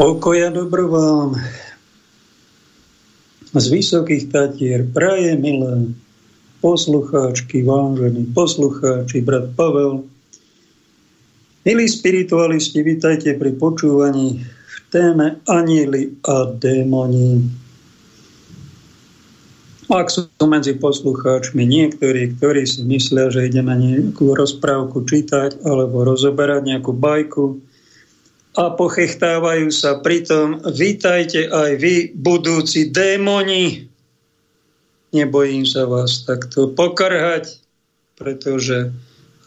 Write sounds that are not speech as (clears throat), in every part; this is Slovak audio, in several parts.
Pokoja dobro vám z vysokých tatier praje milé poslucháčky, vážení poslucháči, brat Pavel. Milí spiritualisti, vítajte pri počúvaní v téme Anieli a démoni. Ak sú medzi poslucháčmi niektorí, ktorí si myslia, že ideme nejakú rozprávku čítať alebo rozoberať nejakú bajku, a pochechtávajú sa pritom, vítajte aj vy, budúci démoni. Nebojím sa vás takto pokarhať, pretože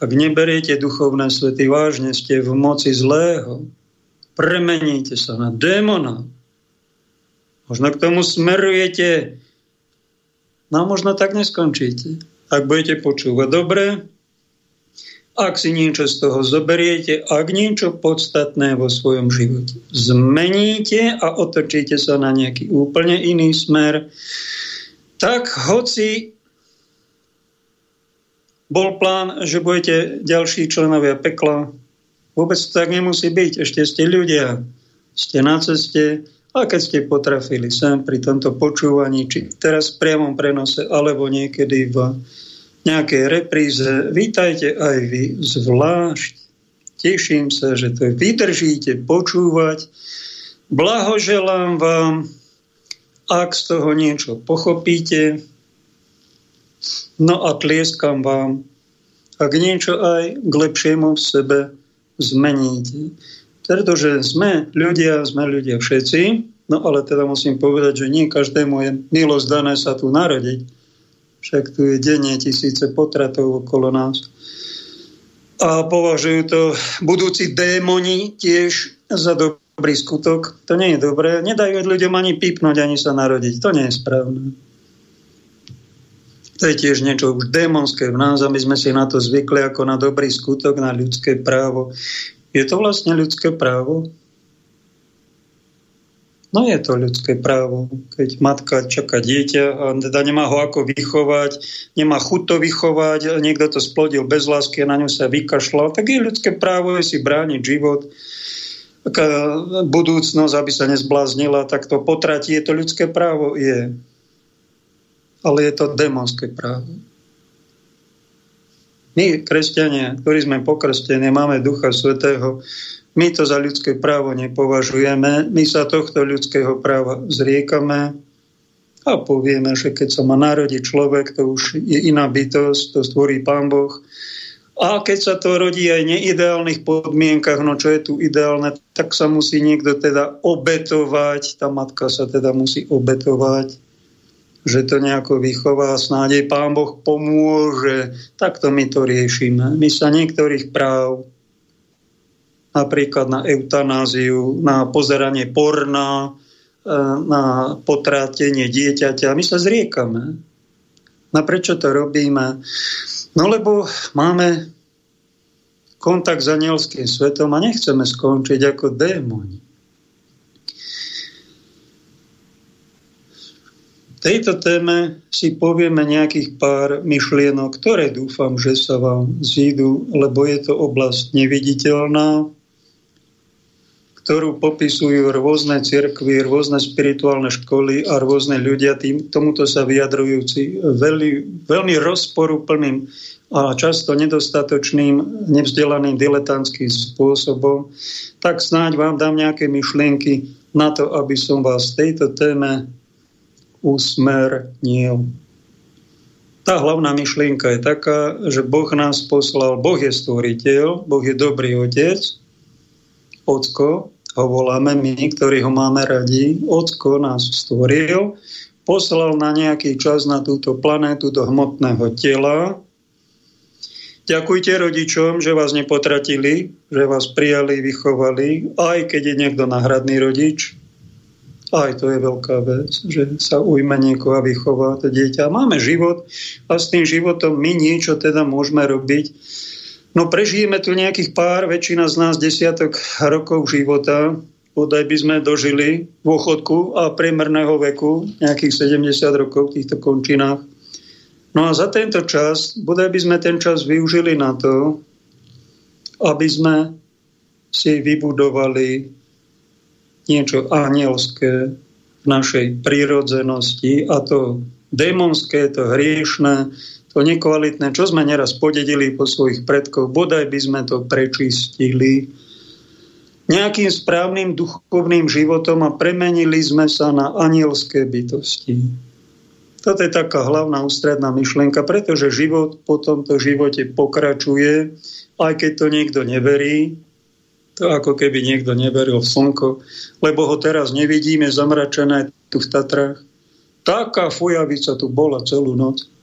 ak neberiete duchovné svety vážne, ste v moci zlého. Premeníte sa na démona. Možno k tomu smerujete, no možno tak neskončíte. Ak budete počúvať dobre, ak si niečo z toho zoberiete, ak niečo podstatné vo svojom živote zmeníte a otočíte sa na nejaký úplne iný smer, tak hoci bol plán, že budete ďalší členovia pekla, vôbec to tak nemusí byť. Ešte ste ľudia, ste na ceste a keď ste potrafili sem pri tomto počúvaní, či teraz v priamom prenose, alebo niekedy v nejakej repríze. Vítajte aj vy zvlášť. Teším sa, že to vydržíte počúvať. Blahoželám vám, ak z toho niečo pochopíte. No a tlieskam vám, ak niečo aj k lepšiemu v sebe zmeníte. Pretože sme ľudia, sme ľudia všetci, no ale teda musím povedať, že nie každému je milosť dané sa tu narodiť však tu je denne tisíce potratov okolo nás. A považujú to budúci démoni tiež za dobrý skutok. To nie je dobré. Nedajú ľuďom ani pípnuť, ani sa narodiť. To nie je správne. To je tiež niečo už démonské v nás a sme si na to zvykli ako na dobrý skutok, na ľudské právo. Je to vlastne ľudské právo? No je to ľudské právo, keď matka čaká dieťa a teda nemá ho ako vychovať, nemá chuť to vychovať, niekto to splodil bez lásky a na ňu sa vykašľal, tak je ľudské právo je si brániť život, budúcnosť, aby sa nezbláznila, tak to potratí, je to ľudské právo? Je. Ale je to demonské právo. My, kresťania, ktorí sme pokrstení, máme Ducha Svetého, my to za ľudské právo nepovažujeme, my sa tohto ľudského práva zriekame a povieme, že keď sa má narodiť človek, to už je iná bytosť, to stvorí Pán Boh. A keď sa to rodí aj v neideálnych podmienkach, no čo je tu ideálne, tak sa musí niekto teda obetovať, tá matka sa teda musí obetovať, že to nejako vychová, snáď Pán Boh pomôže, takto my to riešime. My sa niektorých práv napríklad na eutanáziu, na pozeranie porna, e, na potrátenie dieťaťa. My sa zriekame. No prečo to robíme? No lebo máme kontakt s anielským svetom a nechceme skončiť ako démoni. Tejto téme si povieme nejakých pár myšlienok, ktoré dúfam, že sa vám zídu, lebo je to oblasť neviditeľná, ktorú popisujú rôzne cirkvy, rôzne spirituálne školy a rôzne ľudia, tým, tomuto sa vyjadrujúci veľmi, veľmi rozporúplným a často nedostatočným, nevzdelaným diletantským spôsobom, tak snáď vám dám nejaké myšlienky na to, aby som vás v tejto téme usmernil. Tá hlavná myšlienka je taká, že Boh nás poslal, Boh je stvoriteľ, Boh je dobrý otec, ocko, ho voláme my, ktorí ho máme radi. Ocko nás stvoril, poslal na nejaký čas na túto planétu do hmotného tela. Ďakujte rodičom, že vás nepotratili, že vás prijali, vychovali, aj keď je niekto náhradný rodič. Aj to je veľká vec, že sa ujme niekoho a vychová to dieťa. Máme život a s tým životom my niečo teda môžeme robiť No prežijeme tu nejakých pár, väčšina z nás desiatok rokov života, bodaj by sme dožili dôchodku a priemerného veku, nejakých 70 rokov v týchto končinách. No a za tento čas, bodaj by sme ten čas využili na to, aby sme si vybudovali niečo anielské v našej prírodzenosti a to démonské, to hriešné, to nekvalitné, čo sme neraz podedili po svojich predkov, bodaj by sme to prečistili nejakým správnym duchovným životom a premenili sme sa na anielské bytosti. Toto je taká hlavná ústredná myšlienka, pretože život po tomto živote pokračuje, aj keď to niekto neverí, to ako keby niekto neveril v slnko, lebo ho teraz nevidíme zamračené tu v Tatrách. Taká fujavica tu bola celú noc.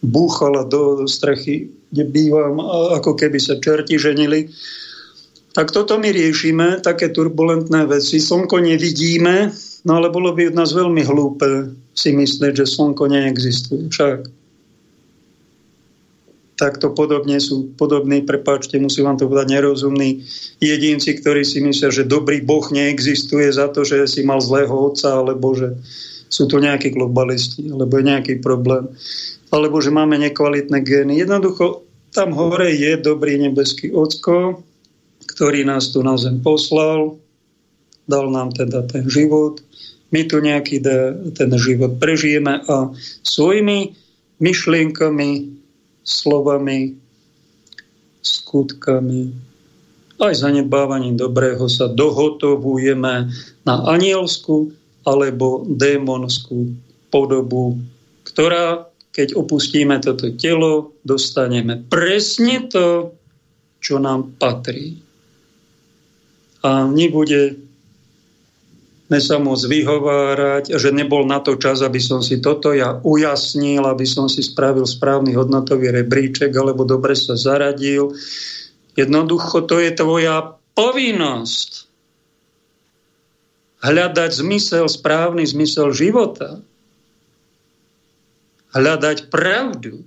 Búchala do strechy, kde bývam, ako keby sa čerti ženili. Tak toto my riešime, také turbulentné veci. Slnko nevidíme, no ale bolo by od nás veľmi hlúpe si myslieť, že slnko neexistuje. Však takto podobne sú podobní, prepáčte, musím vám to povedať, nerozumní jedinci, ktorí si myslia, že dobrý Boh neexistuje za to, že si mal zlého otca, alebo že sú tu nejakí globalisti, alebo je nejaký problém, alebo že máme nekvalitné gény. Jednoducho, tam hore je dobrý nebeský ocko, ktorý nás tu na zem poslal, dal nám teda ten život, my tu nejaký ten život prežijeme a svojimi myšlienkami, slovami, skutkami, aj zanedbávaním dobrého sa dohotovujeme na anielskú alebo démonskú podobu, ktorá, keď opustíme toto telo, dostaneme presne to, čo nám patrí. A nebude sa môcť vyhovárať, že nebol na to čas, aby som si toto ja ujasnil, aby som si spravil správny hodnotový rebríček alebo dobre sa zaradil. Jednoducho to je tvoja povinnosť hľadať zmysel, správny zmysel života. Hľadať pravdu.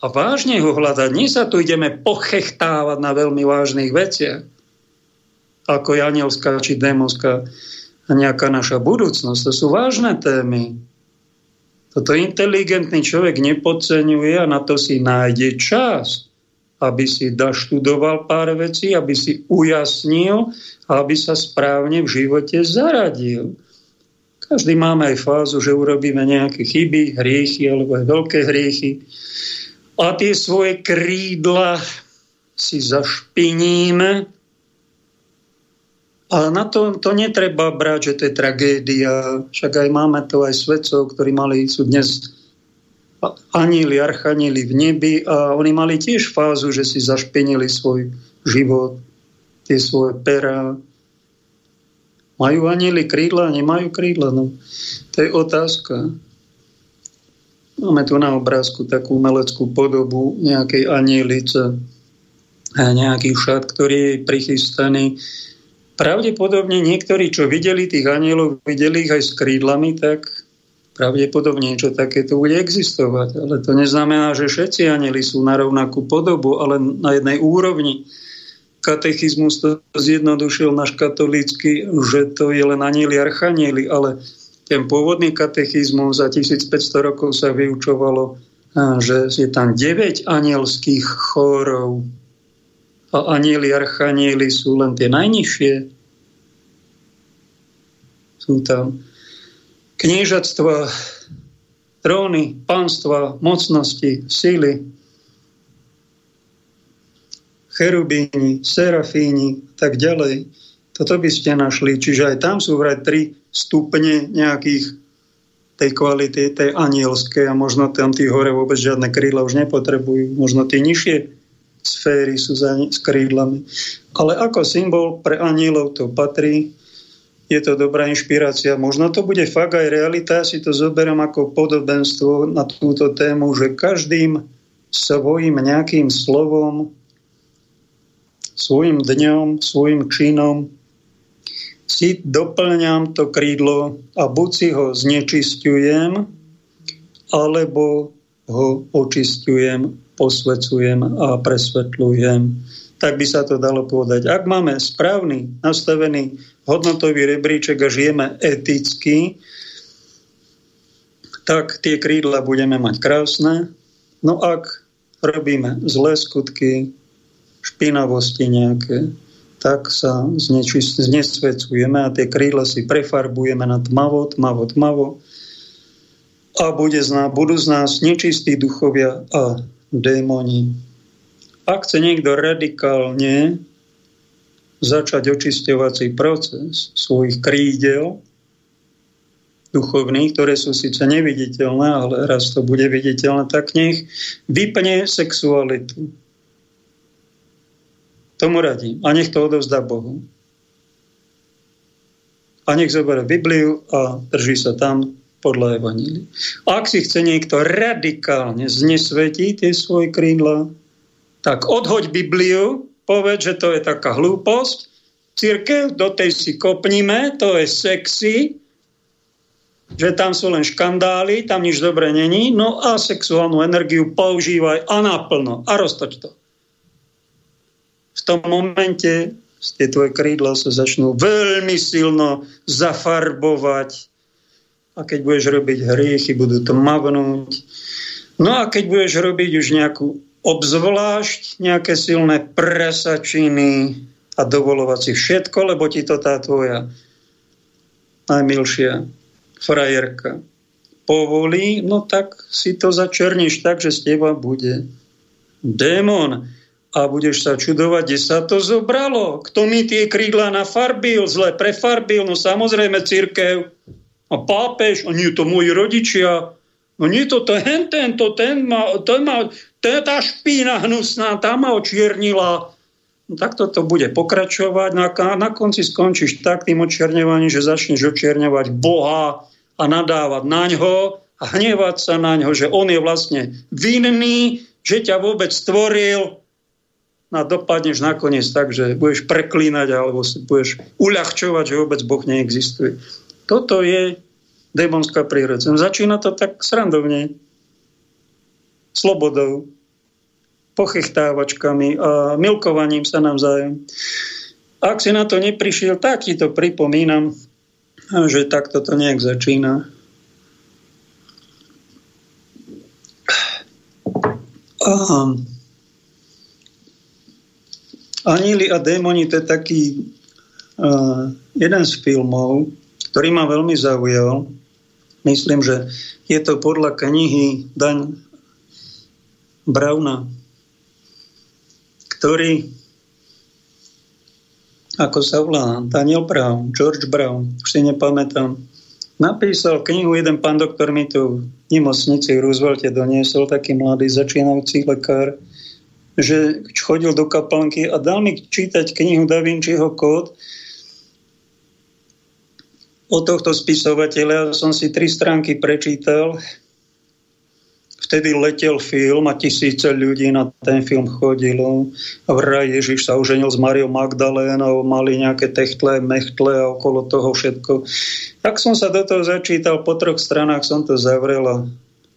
A vážne ho hľadať. Nie sa tu ideme pochechtávať na veľmi vážnych veciach ako je anielská či démonská a nejaká naša budúcnosť. To sú vážne témy. Toto inteligentný človek nepodceňuje a na to si nájde čas, aby si daštudoval pár vecí, aby si ujasnil a aby sa správne v živote zaradil. Každý máme aj fázu, že urobíme nejaké chyby, hriechy alebo aj veľké hriechy. A tie svoje krídla si zašpiníme a na to, to netreba brať, že to je tragédia. Však aj máme to aj svetcov, ktorí mali, sú dnes anieli, archanieli v nebi a oni mali tiež fázu, že si zašpenili svoj život, tie svoje pera. Majú anieli krídla, nemajú krídla? No, to je otázka. Máme tu na obrázku takú umeleckú podobu nejakej anielice, nejaký šat, ktorý je prichystaný pravdepodobne niektorí, čo videli tých anielov, videli ich aj s krídlami, tak pravdepodobne niečo takéto bude existovať. Ale to neznamená, že všetci anieli sú na rovnakú podobu, ale na jednej úrovni. Katechizmus to zjednodušil náš katolícky, že to je len anieli archanieli, ale ten pôvodný katechizmus za 1500 rokov sa vyučovalo, že je tam 9 anielských chórov, a anieli, archanieli sú len tie najnižšie. Sú tam kniežatstva, tróny, pánstva, mocnosti, síly, cherubíni, serafíni, tak ďalej. Toto by ste našli. Čiže aj tam sú vraj tri stupne nejakých tej kvality, tej anielskej a možno tam tí hore vôbec žiadne krídla už nepotrebujú. Možno tie nižšie sféry sú za s krídlami. Ale ako symbol pre anielov to patrí, je to dobrá inšpirácia. Možno to bude fakt aj realita, si to zoberiem ako podobenstvo na túto tému, že každým svojim nejakým slovom, svojim dňom, svojim činom si doplňam to krídlo a buď si ho znečisťujem, alebo ho očistujem posvecujem a presvetľujem. Tak by sa to dalo povedať. Ak máme správny, nastavený hodnotový rebríček a žijeme eticky, tak tie krídla budeme mať krásne. No ak robíme zlé skutky, špinavosti nejaké, tak sa znesvecujeme a tie krídla si prefarbujeme na tmavo, tmavo, tmavo a bude z nás, budú z nás nečistí duchovia a démoni. Ak chce niekto radikálne začať očisťovací proces svojich krídel, duchovných, ktoré sú síce neviditeľné, ale raz to bude viditeľné, tak nech vypne sexualitu. Tomu radím. A nech to odovzdá Bohu. A nech zoberie Bibliu a drží sa tam podľa Evanília. Ak si chce niekto radikálne znesvetiť tie svoje krídla, tak odhoď Bibliu, povedz, že to je taká hlúposť, církev, do tej si kopnime, to je sexy, že tam sú len škandály, tam nič dobre není, no a sexuálnu energiu používaj a naplno a roztoč to. V tom momente tie tvoje krídla sa začnú veľmi silno zafarbovať a keď budeš robiť hriechy, budú to mavnúť. No a keď budeš robiť už nejakú obzvlášť nejaké silné presačiny a dovolovať si všetko, lebo ti to tá tvoja najmilšia frajerka povolí, no tak si to začerníš tak, že z teba bude démon a budeš sa čudovať, kde sa to zobralo. Kto mi tie krídla nafarbil, zle prefarbil? No samozrejme církev a pápež, a nie to moji rodičia, no nie to ten, to ten ma, ten ma, ten, tá špína hnusná, tá ma očiernila. No, tak toto bude pokračovať. Na, na konci skončíš tak tým očierňovaním, že začneš očierňovať Boha a nadávať na ňo a hnevať sa na ňo, že on je vlastne vinný, že ťa vôbec stvoril no a dopadneš nakoniec tak, že budeš preklínať alebo si budeš uľahčovať, že vôbec Boh neexistuje. Toto je démonská prírodzenosť. Začína to tak srandovne, slobodou, pochechtávačkami a milkovaním sa navzájom. Ak si na to neprišiel, tak ti to pripomínam, že takto to nejak začína. A Aníli a démoni to je taký uh, jeden z filmov, ktorý ma veľmi zaujal. Myslím, že je to podľa knihy Dan Brauna, ktorý ako sa volá, Daniel Brown, George Brown, už si nepamätám, napísal knihu, jeden pán doktor mi tu v nemocnici v Roosevelte doniesol, taký mladý začínajúci lekár, že chodil do kaplnky a dal mi čítať knihu Da Vinciho kód od tohto spisovateľa som si tri stránky prečítal. Vtedy letel film a tisíce ľudí na ten film chodilo. A vraj Ježiš sa oženil s Mariou Magdalénou, mali nejaké techtle, mechtle a okolo toho všetko. Tak som sa do toho začítal, po troch stranách som to zavrel a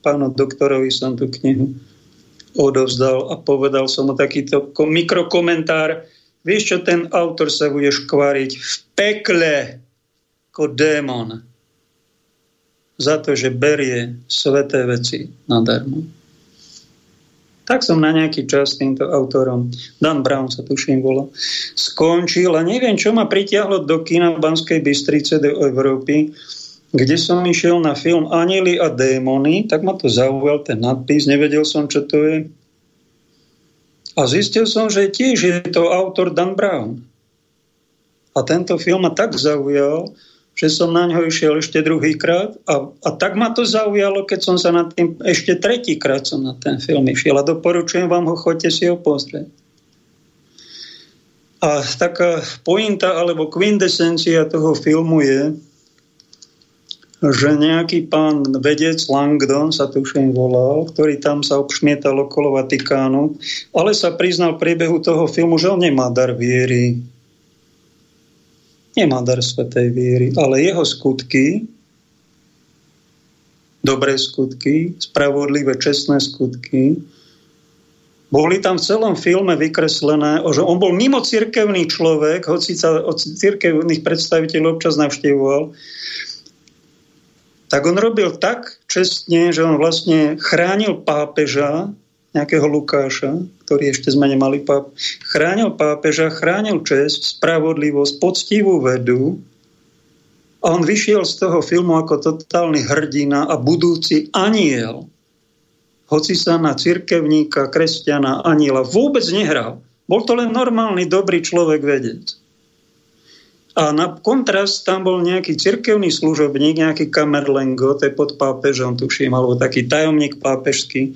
pánu doktorovi som tú knihu odovzdal a povedal som mu takýto mikrokomentár. Vieš čo, ten autor sa bude škváriť v pekle ako démon za to, že berie sveté veci nadarmo. Tak som na nejaký čas týmto autorom, Dan Brown sa tuším bolo, skončil a neviem, čo ma pritiahlo do kina Banskej Bystrice do Európy, kde som išiel na film Anieli a démony, tak ma to zaujal ten nadpis, nevedel som, čo to je. A zistil som, že tiež je to autor Dan Brown. A tento film ma tak zaujal, že som na ňo išiel ešte druhýkrát a, a tak ma to zaujalo, keď som sa na tým ešte tretíkrát som na ten film išiel a doporučujem vám ho, chodte si ho pozrieť. A taká pointa alebo kvindescencia toho filmu je, že nejaký pán vedec Langdon sa tuším volal, ktorý tam sa obšmietal okolo Vatikánu, ale sa priznal v priebehu toho filmu, že on nemá dar viery, nemá dar svetej viery, ale jeho skutky, dobré skutky, spravodlivé, čestné skutky, boli tam v celom filme vykreslené, že on bol mimo cirkevný človek, hoci sa od cirkevných predstaviteľov občas navštevoval, tak on robil tak čestne, že on vlastne chránil pápeža nejakého Lukáša, ktorý ešte sme nemali páp, chránil pápeža, chránil čest, spravodlivosť, poctivú vedu a on vyšiel z toho filmu ako totálny hrdina a budúci aniel. Hoci sa na cirkevníka, kresťana, aniela vôbec nehral. Bol to len normálny, dobrý človek vedec. A na kontrast tam bol nejaký cirkevný služobník, nejaký kamerlengo, to je pod pápežom, tuším, alebo taký tajomník pápežský,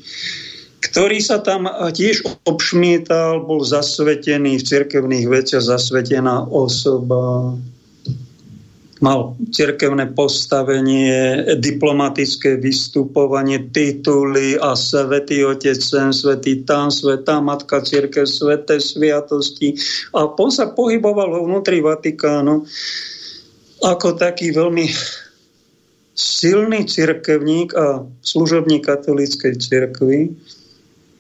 ktorý sa tam tiež obšmietal, bol zasvetený v cirkevných veciach, zasvetená osoba, mal cirkevné postavenie, diplomatické vystupovanie, tituly a svetý otec, sen, svetý tam, svetá matka cirkev, sveté sviatosti. A on sa pohyboval vnútri Vatikánu ako taký veľmi silný cirkevník a služobník katolíckej cirkvi,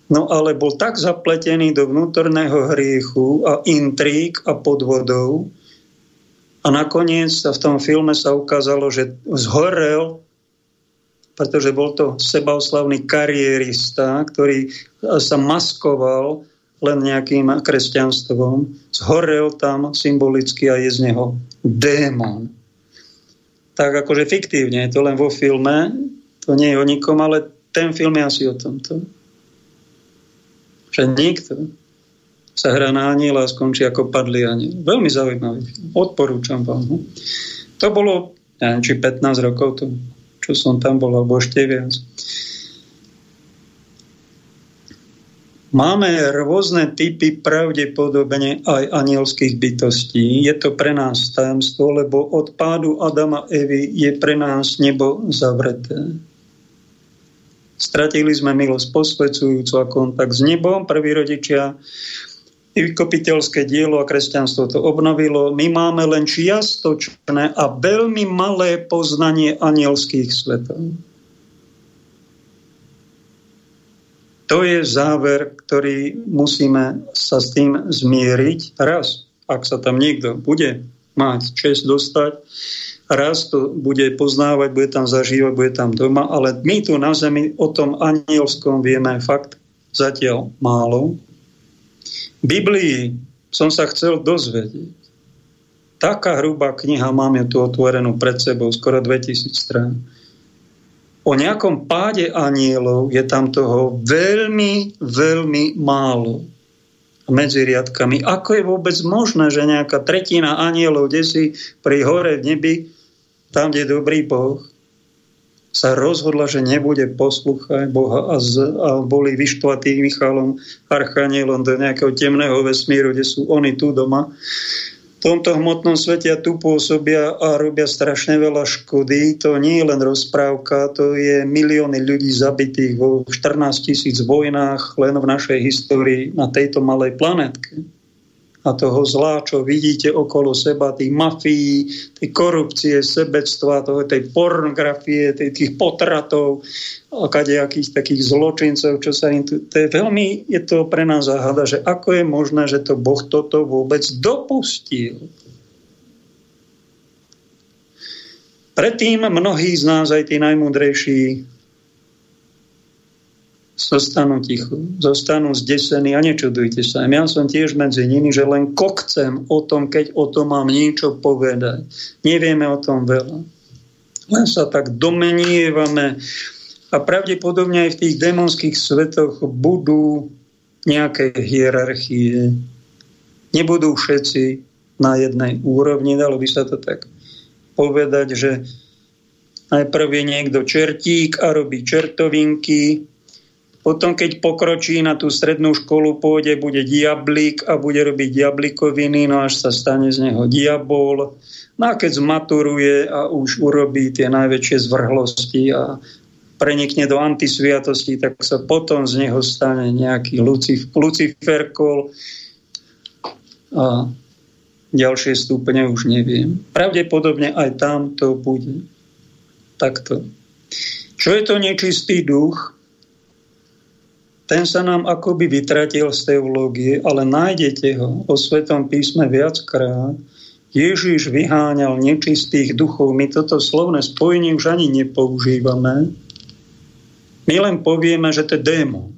no ale bol tak zapletený do vnútorného hriechu a intrík a podvodov, a nakoniec sa v tom filme sa ukázalo, že zhorel, pretože bol to sebaoslavný kariérista, ktorý sa maskoval len nejakým kresťanstvom. Zhorel tam symbolicky a je z neho démon. Tak akože fiktívne, je to len vo filme, to nie je o nikom, ale ten film je asi o tomto. Že nikto sa hrá na aniela a skončí ako padlý aniel. Veľmi zaujímavý. Odporúčam vám. To bolo, neviem, či 15 rokov, to, čo som tam bol, alebo ešte viac. Máme rôzne typy pravdepodobne aj anielských bytostí. Je to pre nás tajemstvo, lebo od pádu Adama Evy je pre nás nebo zavreté. Stratili sme milosť posvedzujúcu a kontakt s nebom. Prví rodičia vykopiteľské dielo a kresťanstvo to obnovilo. My máme len čiastočné a veľmi malé poznanie anielských svetov. To je záver, ktorý musíme sa s tým zmieriť raz, ak sa tam niekto bude mať čest dostať, raz to bude poznávať, bude tam zažívať, bude tam doma, ale my tu na Zemi o tom anielskom vieme fakt zatiaľ málo. Biblii som sa chcel dozvedieť. Taká hrubá kniha, máme tu otvorenú pred sebou, skoro 2000 strán. O nejakom páde anielov je tam toho veľmi, veľmi málo medzi riadkami. Ako je vôbec možné, že nejaká tretina anielov desí pri hore v nebi, tam, kde je dobrý Boh, sa rozhodla, že nebude poslúchať Boha a, z, a boli vyštvatí Michalom, Archanielom do nejakého temného vesmíru, kde sú oni tu doma. V tomto hmotnom svete a tu pôsobia a robia strašne veľa škody. To nie je len rozprávka, to je milióny ľudí zabitých vo 14 tisíc vojnách len v našej histórii na tejto malej planetke a toho zlá, čo vidíte okolo seba, tých mafií, tej korupcie, sebectva, toho, tej pornografie, tej, tých potratov a kadejakých takých zločincov, čo sa im tu... To je veľmi, je to pre nás záhada, že ako je možné, že to Boh toto vôbec dopustil. Predtým mnohí z nás, aj tí najmudrejší, zostanú ticho, zostanú zdesení a nečudujte sa. Ja som tiež medzi nimi, že len kokcem o tom, keď o tom mám niečo povedať. Nevieme o tom veľa. Len sa tak domenievame a pravdepodobne aj v tých démonských svetoch budú nejaké hierarchie. Nebudú všetci na jednej úrovni, dalo by sa to tak povedať, že najprv je niekto čertík a robí čertovinky, potom, keď pokročí na tú strednú školu, pôjde, bude diablík a bude robiť diablikoviny, no až sa stane z neho diabol. No a keď zmaturuje a už urobí tie najväčšie zvrhlosti a prenikne do antisviatosti, tak sa potom z neho stane nejaký Lucif, Luciferkol a ďalšie stupne už neviem. Pravdepodobne aj tam to bude. Takto. Čo je to nečistý duch? Ten sa nám akoby vytratil z teológie, ale nájdete ho o Svetom písme viackrát. Ježiš vyháňal nečistých duchov. My toto slovné spojenie už ani nepoužívame. My len povieme, že to je démon.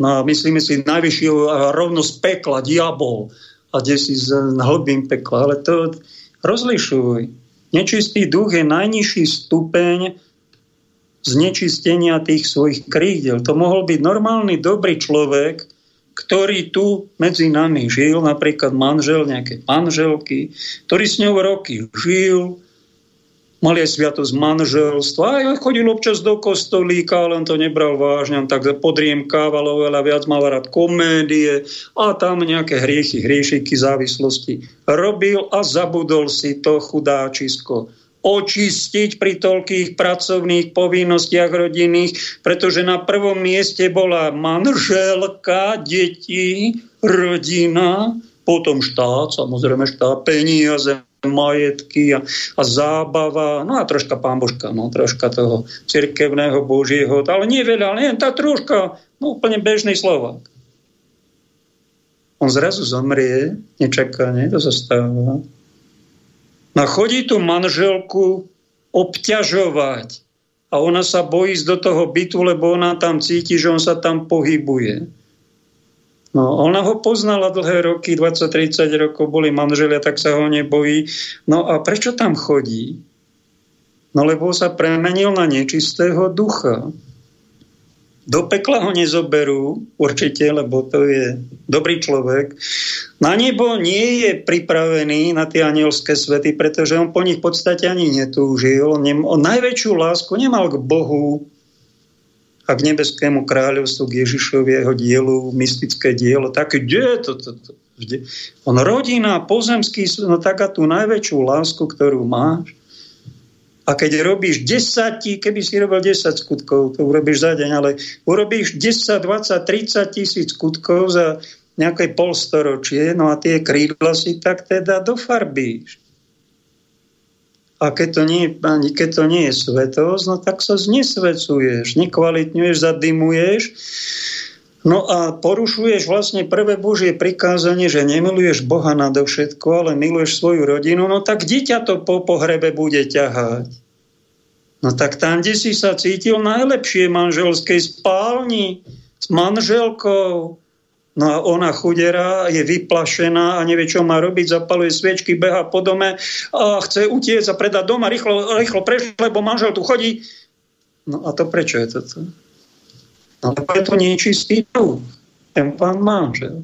No a myslíme si najvyššieho rovno z pekla, diabol a kde si z hlbým pekla. Ale to rozlišuj. Nečistý duch je najnižší stupeň znečistenia tých svojich krídel. To mohol byť normálny, dobrý človek, ktorý tu medzi nami žil, napríklad manžel nejaké manželky, ktorý s ňou roky žil, mali aj sviatosť manželstva, aj chodil občas do kostolíka, len to nebral vážne, tak podriemkával oveľa viac, mal rád komédie a tam nejaké hriechy, hriešiky, závislosti robil a zabudol si to chudáčisko očistiť pri toľkých pracovných povinnostiach rodinných, pretože na prvom mieste bola manželka, deti, rodina, potom štát, samozrejme štát, peniaze, majetky a, a zábava, no a troška pán Božka, no troška toho cirkevného Božieho, ale nie veľa, len tá troška, no úplne bežný Slovák. On zrazu zomrie, nečakane, to sa stáva. No chodí tu manželku obťažovať a ona sa bojí ísť do toho bytu, lebo ona tam cíti, že on sa tam pohybuje. No, ona ho poznala dlhé roky, 20-30 rokov, boli manželia, tak sa ho nebojí. No a prečo tam chodí? No lebo sa premenil na nečistého ducha. Do pekla ho nezoberú, určite, lebo to je dobrý človek. Na nebo nie je pripravený na tie anielské svety, pretože on po nich v podstate ani netúžil. On, on najväčšiu lásku nemal k Bohu, a k nebeskému kráľovstvu, k Ježišovi, jeho dielu, mystické dielo. Tak kde to, to, to, kde? On rodina, pozemský, no taká tú najväčšiu lásku, ktorú máš. A keď robíš 10, keby si robil 10 skutkov, to urobíš za deň, ale urobíš 10, 20, 30 tisíc skutkov za nejaké polstoročie, no a tie krídla si tak teda dofarbíš. A keď to nie, keď to nie je svetosť, no tak sa znesvecuješ, nekvalitňuješ, zadymuješ. No a porušuješ vlastne prvé Božie prikázanie, že nemiluješ Boha nadovšetko, ale miluješ svoju rodinu, no tak dieťa to po pohrebe bude ťahať. No tak tam, kde si sa cítil najlepšie manželskej spálni s manželkou, No a ona chudera je vyplašená a nevie, čo má robiť, zapaluje sviečky, beha po dome a chce utiecť a predať doma, rýchlo, rýchlo prešlo, lebo manžel tu chodí. No a to prečo je toto? Lebo je to nečistý duch, ten pán manžel.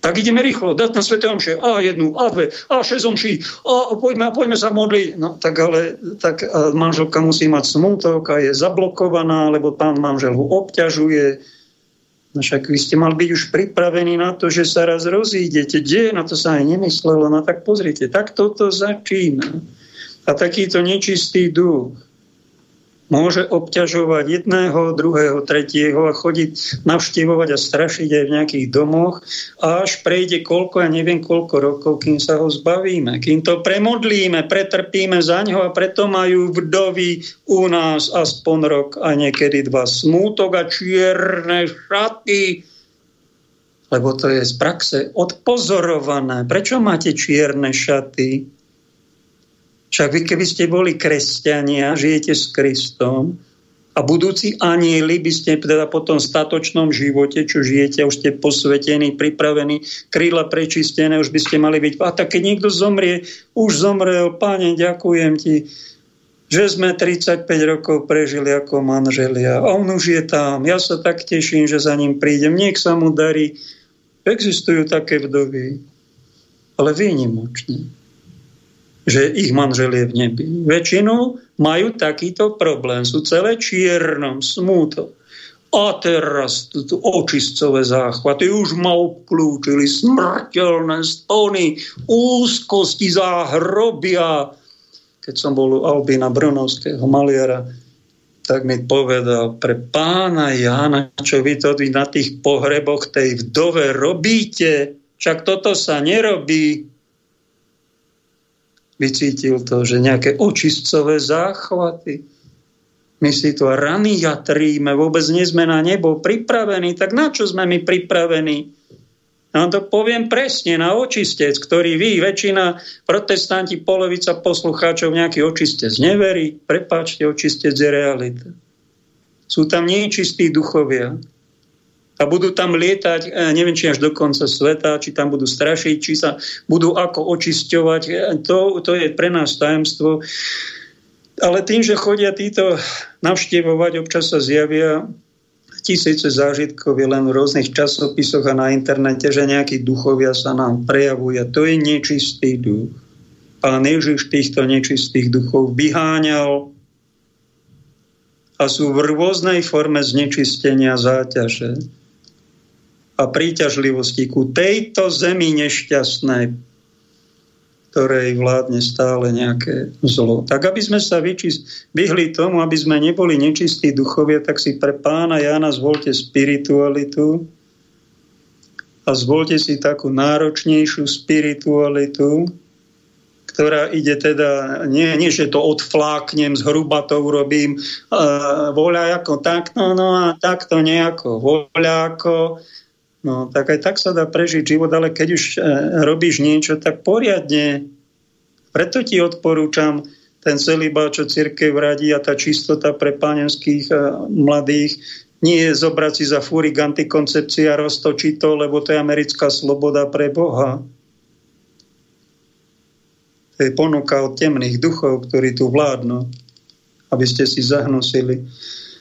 Tak ideme rýchlo, dať na Svete Omše, a jednu, a dve, a šesť omší, a poďme, poďme sa modliť. No tak ale tak manželka musí mať smutok a je zablokovaná, lebo pán manžel ho obťažuje, No však vy ste mali byť už pripravení na to, že sa raz rozídete. Kde? Na to sa aj nemyslelo. No tak pozrite, tak toto začína. A takýto nečistý duch môže obťažovať jedného, druhého, tretieho a chodiť navštevovať a strašiť aj v nejakých domoch, až prejde koľko, ja neviem koľko rokov, kým sa ho zbavíme, kým to premodlíme, pretrpíme za ňo a preto majú vdovy u nás aspoň rok a niekedy dva smútok a čierne šaty, lebo to je z praxe odpozorované. Prečo máte čierne šaty? Však vy, keby ste boli kresťania, žijete s Kristom a budúci anieli by ste teda po tom statočnom živote, čo žijete, už ste posvetení, pripravení, kríla prečistené, už by ste mali byť. A tak keď niekto zomrie, už zomrel, páne, ďakujem ti, že sme 35 rokov prežili ako manželia. On už je tam. Ja sa tak teším, že za ním prídem. Niech sa mu darí. Existujú také vdovy, ale výnimočne že ich manžel je v nebi. Väčšinou majú takýto problém. Sú celé čiernom, smúto. A teraz tu očistcové záchvaty už ma obklúčili, smrteľné stony, úzkosti záhrobia. Keď som bol u Albína Brunovského maliara, tak mi povedal, pre pána Jána, čo vy to na tých pohreboch tej vdove robíte, však toto sa nerobí vycítil to, že nejaké očistcové záchvaty, my si to rany jatríme, vôbec nie sme na nebo pripravení, tak na čo sme my pripravení? Ja to poviem presne, na očistec, ktorý vy, väčšina protestanti, polovica poslucháčov nejaký očistec neverí. Prepáčte, očistec je realita. Sú tam nečistí duchovia. A budú tam lietať, e, neviem, či až do konca sveta, či tam budú strašiť, či sa budú ako očisťovať. E, to, to je pre nás tajemstvo. Ale tým, že chodia títo navštevovať, občas sa zjavia tisíce zážitkov je len v rôznych časopisoch a na internete, že nejakí duchovia sa nám prejavujú. To je nečistý duch. Pán Ježiš týchto nečistých duchov vyháňal a sú v rôznej forme znečistenia záťaže a príťažlivosti ku tejto zemi nešťastnej, ktorej vládne stále nejaké zlo. Tak aby sme sa vyčist, vyhli tomu, aby sme neboli nečistí duchovia, tak si pre pána Jána zvolte spiritualitu a zvolte si takú náročnejšiu spiritualitu, ktorá ide teda, nie, nie že to odfláknem, zhruba to urobím, uh, voľa ako tak, no, no a takto nejako, voľa ako, no tak aj tak sa dá prežiť život, ale keď už uh, robíš niečo, tak poriadne. Preto ti odporúčam ten celibá, čo církev radí a tá čistota pre pánenských uh, mladých, nie je zobrať si za fúrik antikoncepcia, roztočiť to, lebo to je americká sloboda pre Boha. To je ponuka od temných duchov, ktorí tu vládnu, aby ste si zahnusili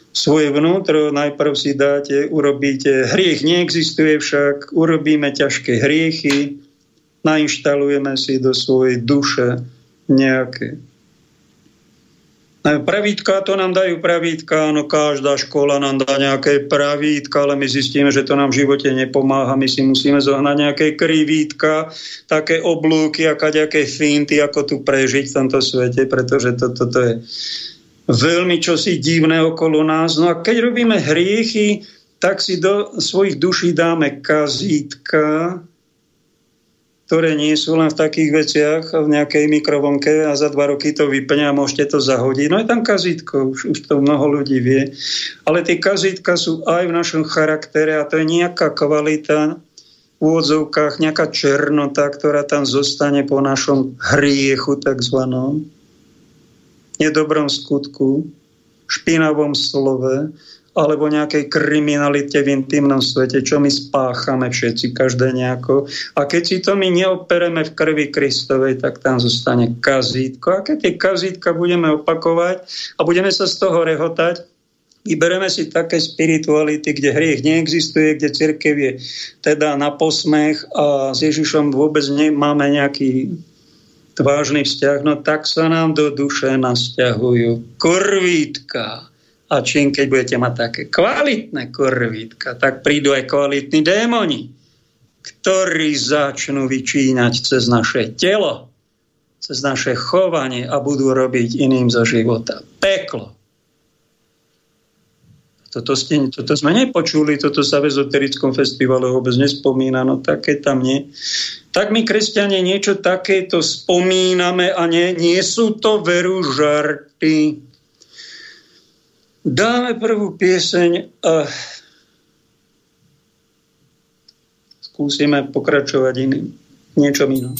svoje vnútro, najprv si dáte, urobíte, hriech neexistuje však, urobíme ťažké hriechy, nainštalujeme si do svojej duše nejaké Pravítka, to nám dajú pravítka, no každá škola nám dá nejaké pravítka, ale my zistíme, že to nám v živote nepomáha. My si musíme zohnať nejaké krivítka, také oblúky a nejaké finty, ako tu prežiť v tomto svete, pretože toto to, to je veľmi čosi divné okolo nás. No a keď robíme hriechy, tak si do svojich duší dáme kazítka, ktoré nie sú len v takých veciach, v nejakej mikrovonke a za dva roky to vyplňa a môžete to zahodiť. No je tam kazítko, už, už to mnoho ľudí vie. Ale tie kazítka sú aj v našom charaktere a to je nejaká kvalita v úvodzovkách, nejaká černota, ktorá tam zostane po našom hriechu takzvanom, nedobrom skutku, špinavom slove, alebo nejakej kriminalite v intimnom svete, čo my spáchame všetci, každé nejako. A keď si to my neopereme v krvi Kristovej, tak tam zostane kazítko. A keď tie kazítka budeme opakovať a budeme sa z toho rehotať, Vybereme si také spirituality, kde hriech neexistuje, kde církev je teda na posmech a s Ježišom vôbec nemáme nejaký vážny vzťah, no tak sa nám do duše nasťahujú kurvítka a čím, keď budete mať také kvalitné korvítka, tak prídu aj kvalitní démoni, ktorí začnú vyčínať cez naše telo, cez naše chovanie a budú robiť iným za života. Peklo. Toto, ste, toto sme nepočuli, toto sa v ezoterickom festivale vôbec nespomína, no také tam nie. Tak my, kresťania, niečo takéto spomíname a nie, nie sú to veru žarty. Dáme prvú pieseň a skúsime pokračovať iným, niečom inom.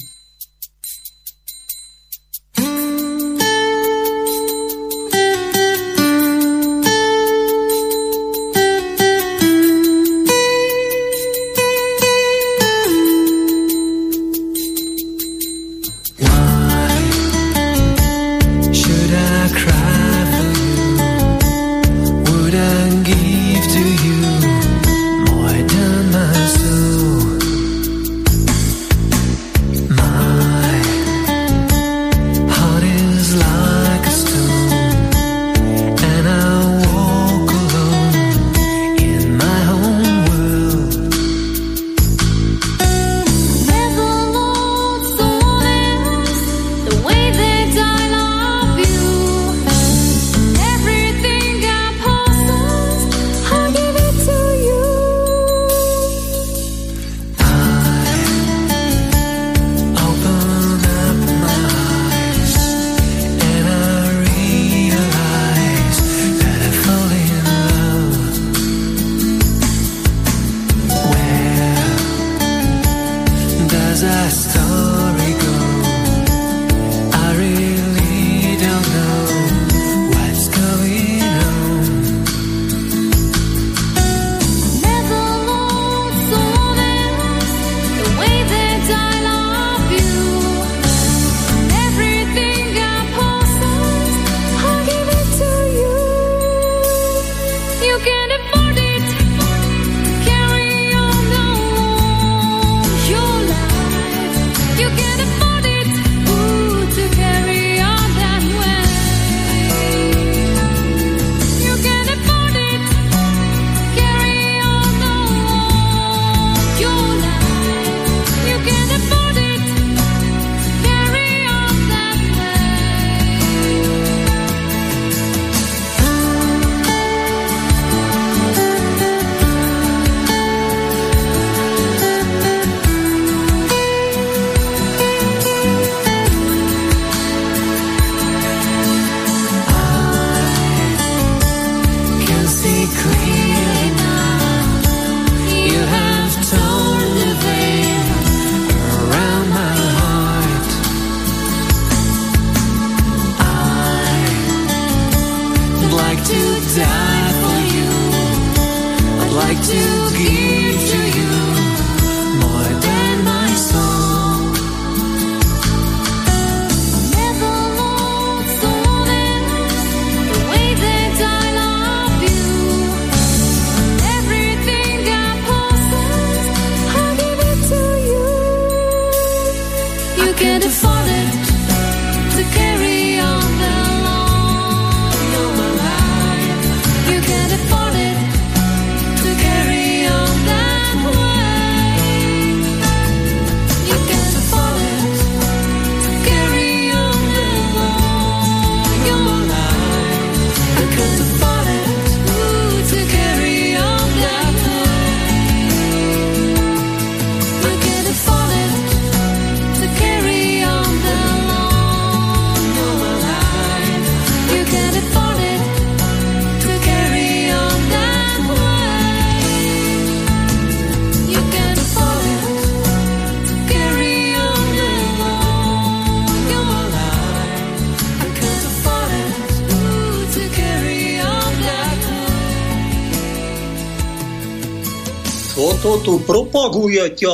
Toto tu propagujete,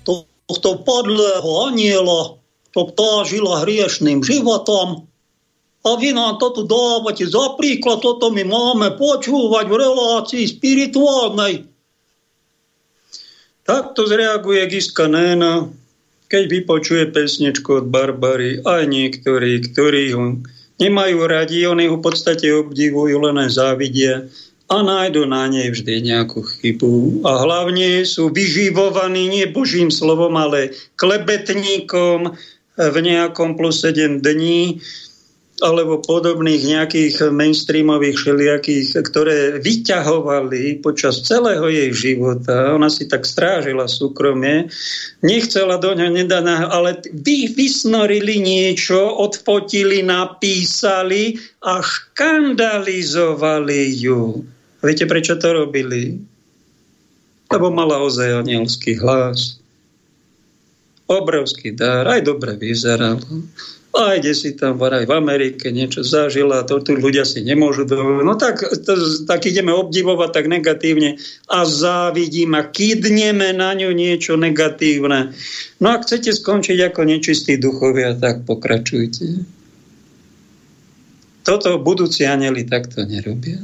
tohto padlého aniela, to tá žila hriešným životom. A vy nám to tu dávate za príklad, toto my máme počúvať v relácii spirituálnej. Takto zreaguje Giska Néna, keď vypočuje pesničku od Barbary. Aj niektorí, ktorí ho nemajú radi, oni ho v podstate obdivujú, len závidia a nájdu na nej vždy nejakú chybu. A hlavne sú vyživovaní nie Božím slovom, ale klebetníkom v nejakom plus 7 dní alebo podobných nejakých mainstreamových všelijakých, ktoré vyťahovali počas celého jej života. Ona si tak strážila súkromie, nechcela do ňa nedaná, ale vy vysnorili niečo, odfotili, napísali a škandalizovali ju. Viete, prečo to robili? Lebo mala ozaj anielský hlas. Obrovský dar, aj dobre vyzerala. Aj kde si tam varaj v Amerike niečo zažila, to tu ľudia si nemôžu dovoliť. No tak, to, tak ideme obdivovať tak negatívne a závidím a kydneme na ňu niečo negatívne. No a chcete skončiť ako nečistí duchovia, tak pokračujte. Toto budúci aneli takto nerobia.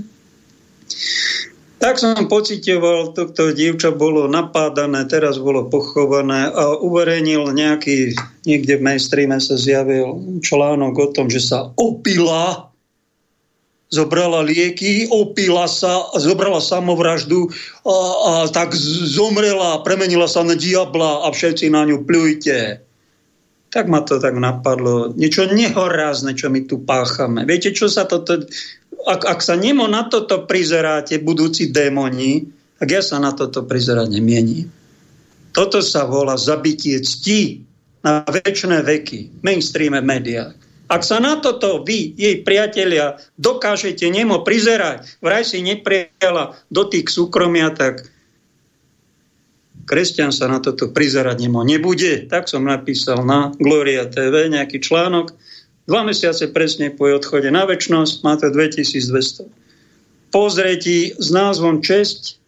Tak som pocitoval, toto dievča bolo napádané, teraz bolo pochované a uverejnil nejaký, niekde v mainstreame sa zjavil článok o tom, že sa opila, zobrala lieky, opila sa, zobrala samovraždu a, a tak zomrela, premenila sa na diabla a všetci na ňu pľujte. Tak ma to tak napadlo. Niečo nehorázne, čo my tu páchame. Viete, čo sa toto ak, ak sa nemo na toto prizeráte, budúci démoni, tak ja sa na toto prizerať nemienim. Toto sa volá zabitie cti na väčšie veky mainstreame médiách. Ak sa na toto vy, jej priatelia, dokážete nemo prizerať, vraj si neprijala dotyk súkromia, tak kresťan sa na toto prizerať nemo nebude. Tak som napísal na Gloria TV nejaký článok Dva mesiace presne po jej odchode na väčnosť, má to 2200 pozretí s názvom Česť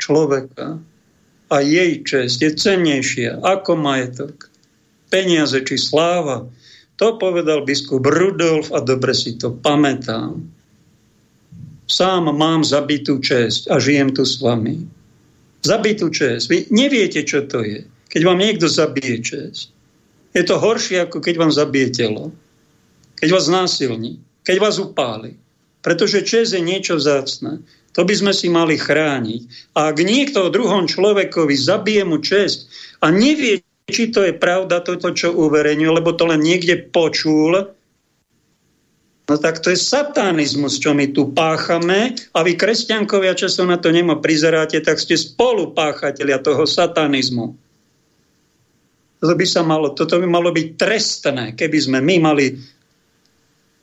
človeka a jej česť je cennejšia ako majetok, peniaze či sláva. To povedal biskup Rudolf a dobre si to pamätám. Sám mám zabitú česť a žijem tu s vami. Zabitú česť. Vy neviete, čo to je, keď vám niekto zabije česť. Je to horšie, ako keď vám zabije telo. Keď vás násilní. Keď vás upáli. Pretože čest je niečo vzácne. To by sme si mali chrániť. A ak niekto o druhom človekovi zabije mu čest a nevie, či to je pravda, toto, čo uverejňuje, lebo to len niekde počul, no tak to je satanizmus, čo my tu páchame a vy, kresťankovia, často na to nemo prizeráte, tak ste spolupáchatelia toho satanizmu. Toto by, sa malo, toto by malo byť trestné, keby sme my mali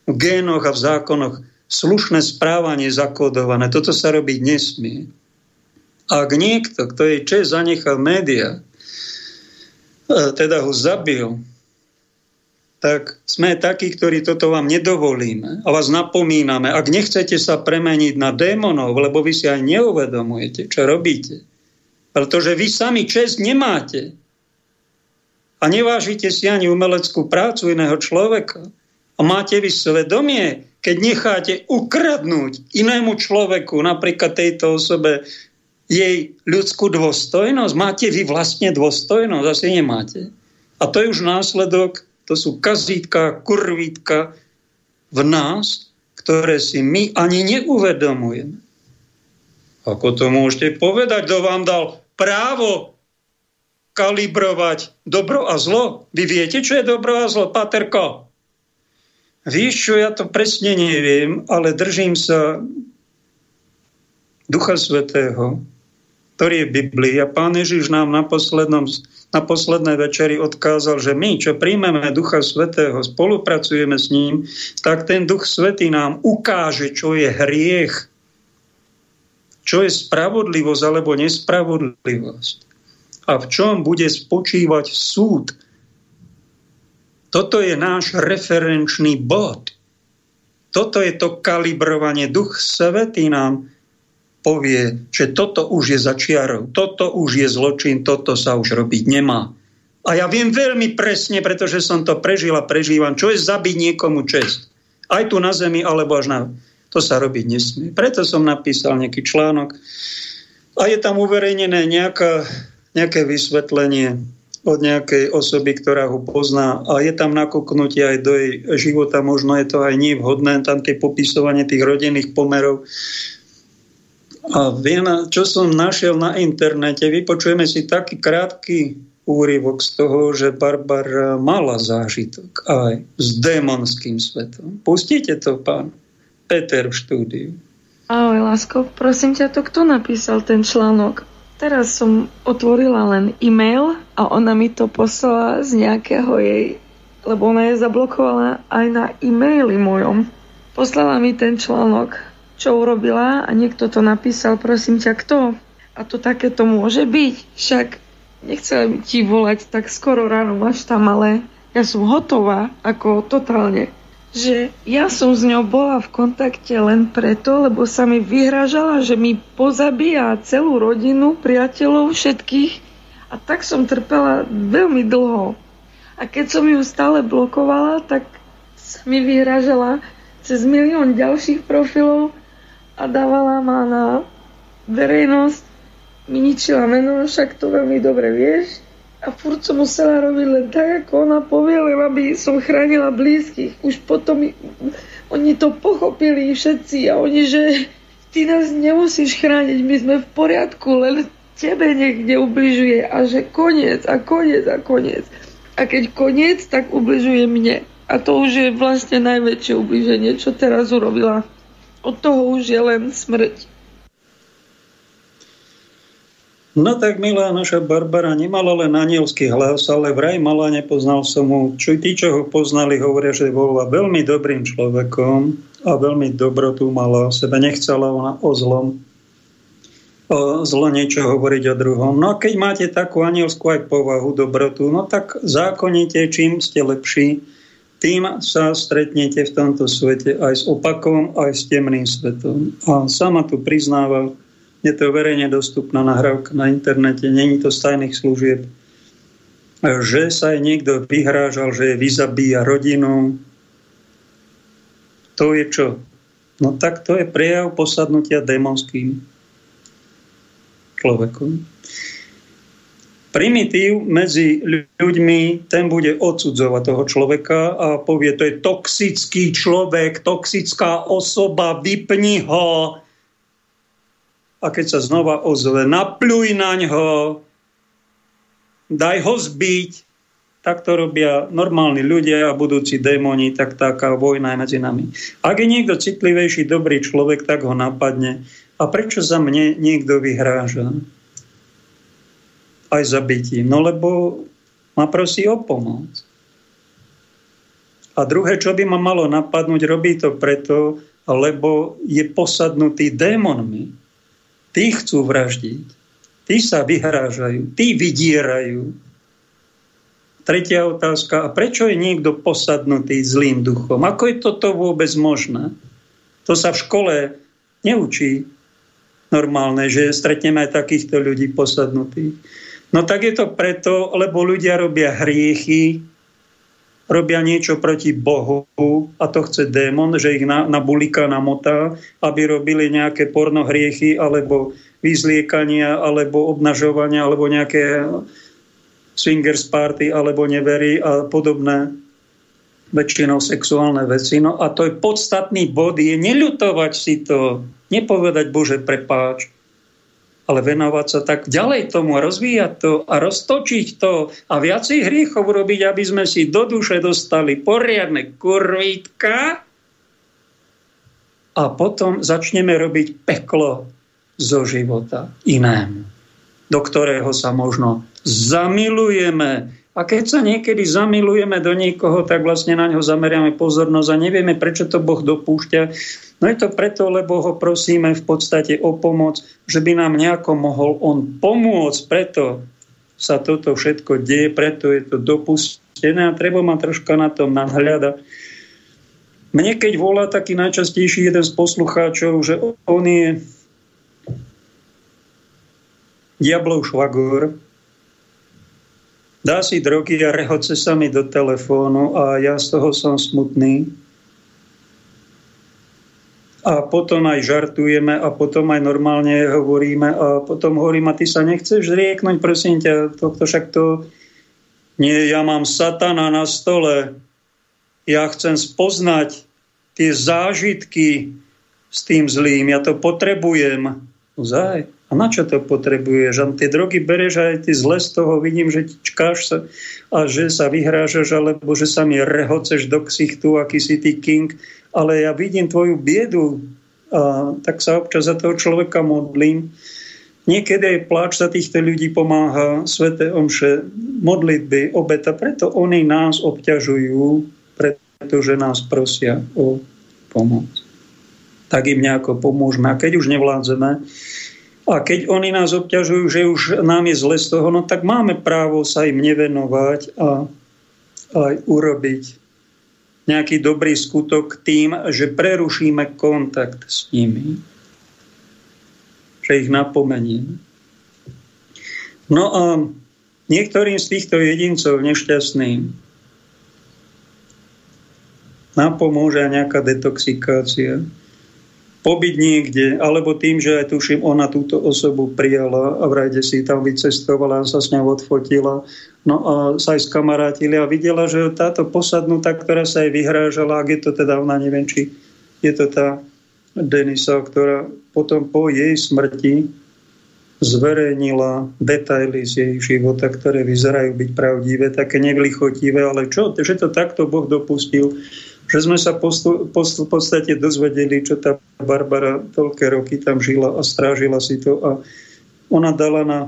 v génoch a v zákonoch slušné správanie zakodované. Toto sa robiť nesmie. Ak niekto, kto jej čest zanechal média, e, teda ho zabil, tak sme takí, ktorí toto vám nedovolíme a vás napomíname. Ak nechcete sa premeniť na démonov, lebo vy si aj neuvedomujete, čo robíte, pretože vy sami čest nemáte a nevážite si ani umeleckú prácu iného človeka a máte vy svedomie, keď necháte ukradnúť inému človeku, napríklad tejto osobe, jej ľudskú dôstojnosť? Máte vy vlastne dôstojnosť? Asi nemáte. A to je už následok to sú kazítka, kurvítka v nás, ktoré si my ani neuvedomujeme. Ako to môžete povedať, kto vám dal právo kalibrovať dobro a zlo? Vy viete, čo je dobro a zlo, Paterko? Víš čo, ja to presne neviem, ale držím sa Ducha Svetého, ktorý je Biblii. A Pán Ježiš nám na poslednom na poslednej večeri odkázal, že my, čo príjmeme Ducha Svetého, spolupracujeme s ním, tak ten Duch Svetý nám ukáže, čo je hriech, čo je spravodlivosť alebo nespravodlivosť a v čom bude spočívať súd. Toto je náš referenčný bod. Toto je to kalibrovanie. Duch Svetý nám povie, že toto už je začiarov, toto už je zločin, toto sa už robiť nemá. A ja viem veľmi presne, pretože som to prežil a prežívam, čo je zabiť niekomu čest. Aj tu na zemi, alebo až na... To sa robiť nesmie. Preto som napísal nejaký článok a je tam uverejnené nejaká, nejaké vysvetlenie od nejakej osoby, ktorá ho pozná a je tam nakúknutie aj do jej života, možno je to aj nevhodné, tam tie popisovanie tých rodinných pomerov a viem, čo som našiel na internete, vypočujeme si taký krátky úryvok z toho, že Barbara mala zážitok aj s démonským svetom. Pustíte to, pán Peter v štúdiu. Ahoj, Lásko, prosím ťa, to kto napísal ten článok? Teraz som otvorila len e-mail a ona mi to poslala z nejakého jej, lebo ona je zablokovaná aj na e-maili mojom. Poslala mi ten článok čo urobila a niekto to napísal, prosím ťa, kto? A to takéto môže byť. Však nechcem ti volať tak skoro ráno, máš tam, ale ja som hotová, ako totálne. Že ja som s ňou bola v kontakte len preto, lebo sa mi vyhražala, že mi pozabíja celú rodinu, priateľov, všetkých. A tak som trpela veľmi dlho. A keď som ju stále blokovala, tak sa mi vyhražala cez milión ďalších profilov a dávala ma na verejnosť, mi ničila meno, však to veľmi dobre vieš. A furt som musela robiť len tak, ako ona povie, len aby som chránila blízkych. Už potom oni to pochopili všetci a oni, že ty nás nemusíš chrániť, my sme v poriadku, len tebe niekde ubližuje a že koniec a koniec a koniec. A keď koniec, tak ubližuje mne. A to už je vlastne najväčšie ubliženie, čo teraz urobila. Od toho už je len smrť. No tak milá naša Barbara nemala len anielský hlas, ale vraj mala, nepoznal som mu. Čo tí, čo ho poznali, hovoria, že bola veľmi dobrým človekom a veľmi dobrotu mala. Sebe nechcela ona o zlom o zlo niečo hovoriť o druhom. No a keď máte takú anielskú aj povahu, dobrotu, no tak zákonite, čím ste lepší, tým sa stretnete v tomto svete aj s opakom, aj s temným svetom. A sama tu priznáva, je to verejne dostupná nahrávka na internete, není to z tajných služieb, že sa aj niekto vyhrážal, že je vyzabíja rodinu. To je čo? No tak to je prejav posadnutia démonským človekom primitív medzi ľuďmi, ten bude odsudzovať toho človeka a povie, to je toxický človek, toxická osoba, vypni ho. A keď sa znova ozve, napľuj na ňo, daj ho zbiť. Tak to robia normálni ľudia a budúci démoni, tak taká vojna je medzi nami. Ak je niekto citlivejší, dobrý človek, tak ho napadne. A prečo za mne niekto vyhráža? aj zabitím. No lebo ma prosí o pomoc. A druhé, čo by ma malo napadnúť, robí to preto, lebo je posadnutý démonmi. Tí chcú vraždiť. Tí sa vyhrážajú. Tí vydierajú. tretia otázka, a prečo je niekto posadnutý zlým duchom? Ako je toto vôbec možné? To sa v škole neučí normálne, že stretneme aj takýchto ľudí posadnutých. No tak je to preto, lebo ľudia robia hriechy, robia niečo proti Bohu a to chce démon, že ich na, na namotá, aby robili nejaké porno hriechy alebo vyzliekania, alebo obnažovania, alebo nejaké swingers party, alebo neverí a podobné väčšinou sexuálne veci. No a to je podstatný bod, je neľutovať si to, nepovedať Bože prepáč, ale venovať sa tak ďalej tomu, rozvíjať to a roztočiť to a viacej hriechov robiť, aby sme si do duše dostali poriadne kurvítka a potom začneme robiť peklo zo života inému, do ktorého sa možno zamilujeme. A keď sa niekedy zamilujeme do niekoho, tak vlastne na ňo zameriame pozornosť a nevieme, prečo to Boh dopúšťa No je to preto, lebo ho prosíme v podstate o pomoc, že by nám nejako mohol on pomôcť, preto sa toto všetko deje, preto je to dopustené a treba ma troška na tom nadhľadať. Mne keď volá taký najčastejší jeden z poslucháčov, že on je diablov švagor, dá si drogy a rehoce sa mi do telefónu a ja z toho som smutný, a potom aj žartujeme a potom aj normálne hovoríme a potom hovorím, a ty sa nechceš rieknúť, prosím ťa, tohto však to nie, ja mám satana na stole, ja chcem spoznať tie zážitky s tým zlým, ja to potrebujem. Zaj, a na čo to potrebuješ? A tie drogy bereš aj ty zle z toho, vidím, že čkáš sa a že sa vyhrážaš, alebo že sa mi rehoceš do ksichtu, aký si ty king ale ja vidím tvoju biedu a tak sa občas za toho človeka modlím. Niekedy aj pláč za týchto ľudí pomáha, sveté omše, modlitby, obeta, preto oni nás obťažujú, pretože nás prosia o pomoc. Tak im nejako pomôžeme. A keď už nevládzeme, a keď oni nás obťažujú, že už nám je zle z toho, no tak máme právo sa im nevenovať a aj urobiť nejaký dobrý skutok tým, že prerušíme kontakt s nimi. Že ich napomenieme. No a niektorým z týchto jedincov nešťastným napomôže nejaká detoxikácia pobyť niekde, alebo tým, že aj tuším, ona túto osobu prijala a v rade si tam vycestovala a sa s ňou odfotila. No a sa aj skamarátili a videla, že táto posadnutá, ktorá sa aj vyhrážala, ak je to teda ona, neviem, či je to tá Denisa, ktorá potom po jej smrti zverejnila detaily z jej života, ktoré vyzerajú byť pravdivé, také nevlichotivé, ale čo, že to takto Boh dopustil, že sme sa postu, postu, v podstate dozvedeli, čo tá Barbara toľké roky tam žila a strážila si to a ona dala na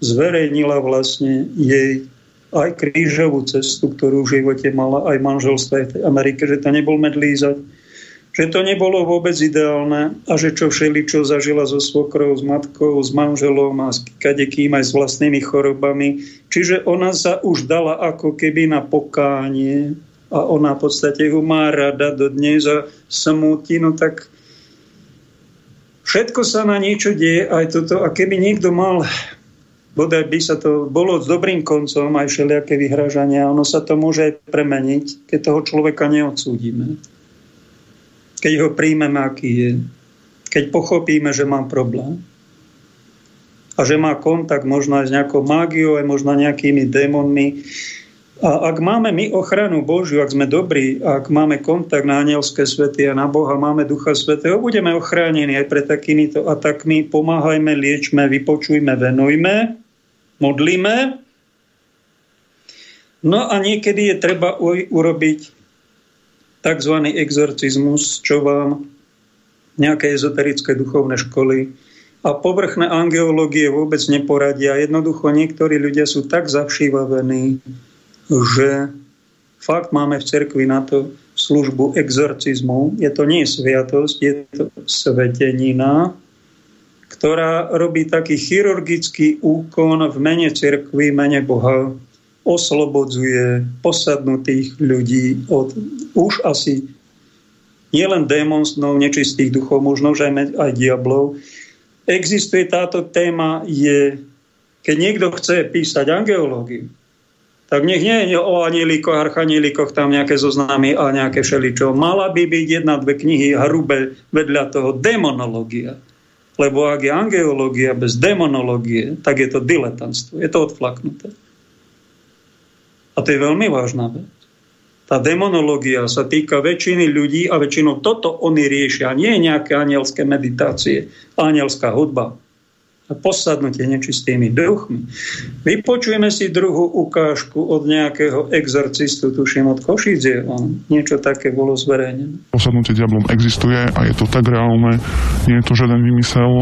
zverejnila vlastne jej aj krížovú cestu, ktorú v živote mala aj manželstva aj v tej Amerike, že to nebol medlízať, že to nebolo vôbec ideálne a že čo všeli, čo zažila so svokrou, s matkou, s manželom a s kadekým aj s vlastnými chorobami. Čiže ona sa už dala ako keby na pokánie a ona v podstate ho má rada do dnes a smutí, no tak všetko sa na niečo deje, aj toto. A keby niekto mal, bodaj by sa to bolo s dobrým koncom, aj všelijaké vyhražania, ono sa to môže aj premeniť, keď toho človeka neodsúdime. Keď ho príjmeme, aký je. Keď pochopíme, že mám problém a že má kontakt možno aj s nejakou mágiou, aj možno nejakými démonmi, a ak máme my ochranu Božiu, ak sme dobrí, ak máme kontakt na anielské svety a na Boha, máme Ducha Svetého, budeme ochránení aj pre takýmito atakmi. Pomáhajme, liečme, vypočujme, venujme, modlíme. No a niekedy je treba urobiť tzv. exorcizmus, čo vám nejaké ezoterické duchovné školy a povrchné angeológie vôbec neporadia. Jednoducho niektorí ľudia sú tak zavšívavení, že fakt máme v cerkvi na to službu exorcizmu. Je to nie sviatosť, je to svetenina, ktorá robí taký chirurgický úkon v mene cerkvy, mene Boha, oslobodzuje posadnutých ľudí od už asi nielen démonov, nečistých duchov, možno že aj diablov. Existuje táto téma, je, keď niekto chce písať angeológiu, tak nech nie je o anielikoch, archanielikoch, tam nejaké zoznamy a nejaké všeličo. Mala by byť jedna, dve knihy hrubé vedľa toho demonológia. Lebo ak je angeológia bez demonológie, tak je to diletantstvo. Je to odflaknuté. A to je veľmi vážna vec. Tá demonológia sa týka väčšiny ľudí a väčšinou toto oni riešia. Nie nejaké anielské meditácie, anielská hudba a posadnutie nečistými duchmi. Vypočujeme si druhú ukážku od nejakého exorcistu, tuším od Košice. On niečo také bolo zverejnené. Posadnutie diablom existuje a je to tak reálne, nie je to žiaden vymysel.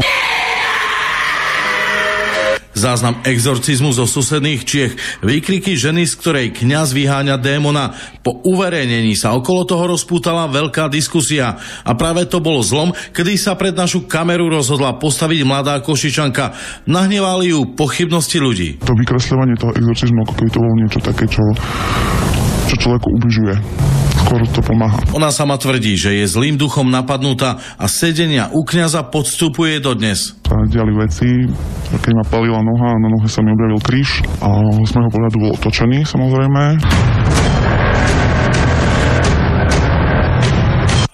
Záznam exorcizmu zo susedných Čiech, výkriky ženy, z ktorej kňaz vyháňa démona. Po uverejnení sa okolo toho rozpútala veľká diskusia. A práve to bolo zlom, kedy sa pred našu kameru rozhodla postaviť mladá košičanka. Nahnevali ju pochybnosti ľudí. To vykresľovanie toho exorcizmu, ako keby to bolo niečo také, čo, čo človeku ubližuje. Skôr to pomáha. Ona sama tvrdí, že je zlým duchom napadnutá a sedenia u kňaza podstupuje dodnes. Sa diali veci, keď ma palila noha, na nohe sa mi objavil kríž a z môjho pohľadu bol otočený samozrejme.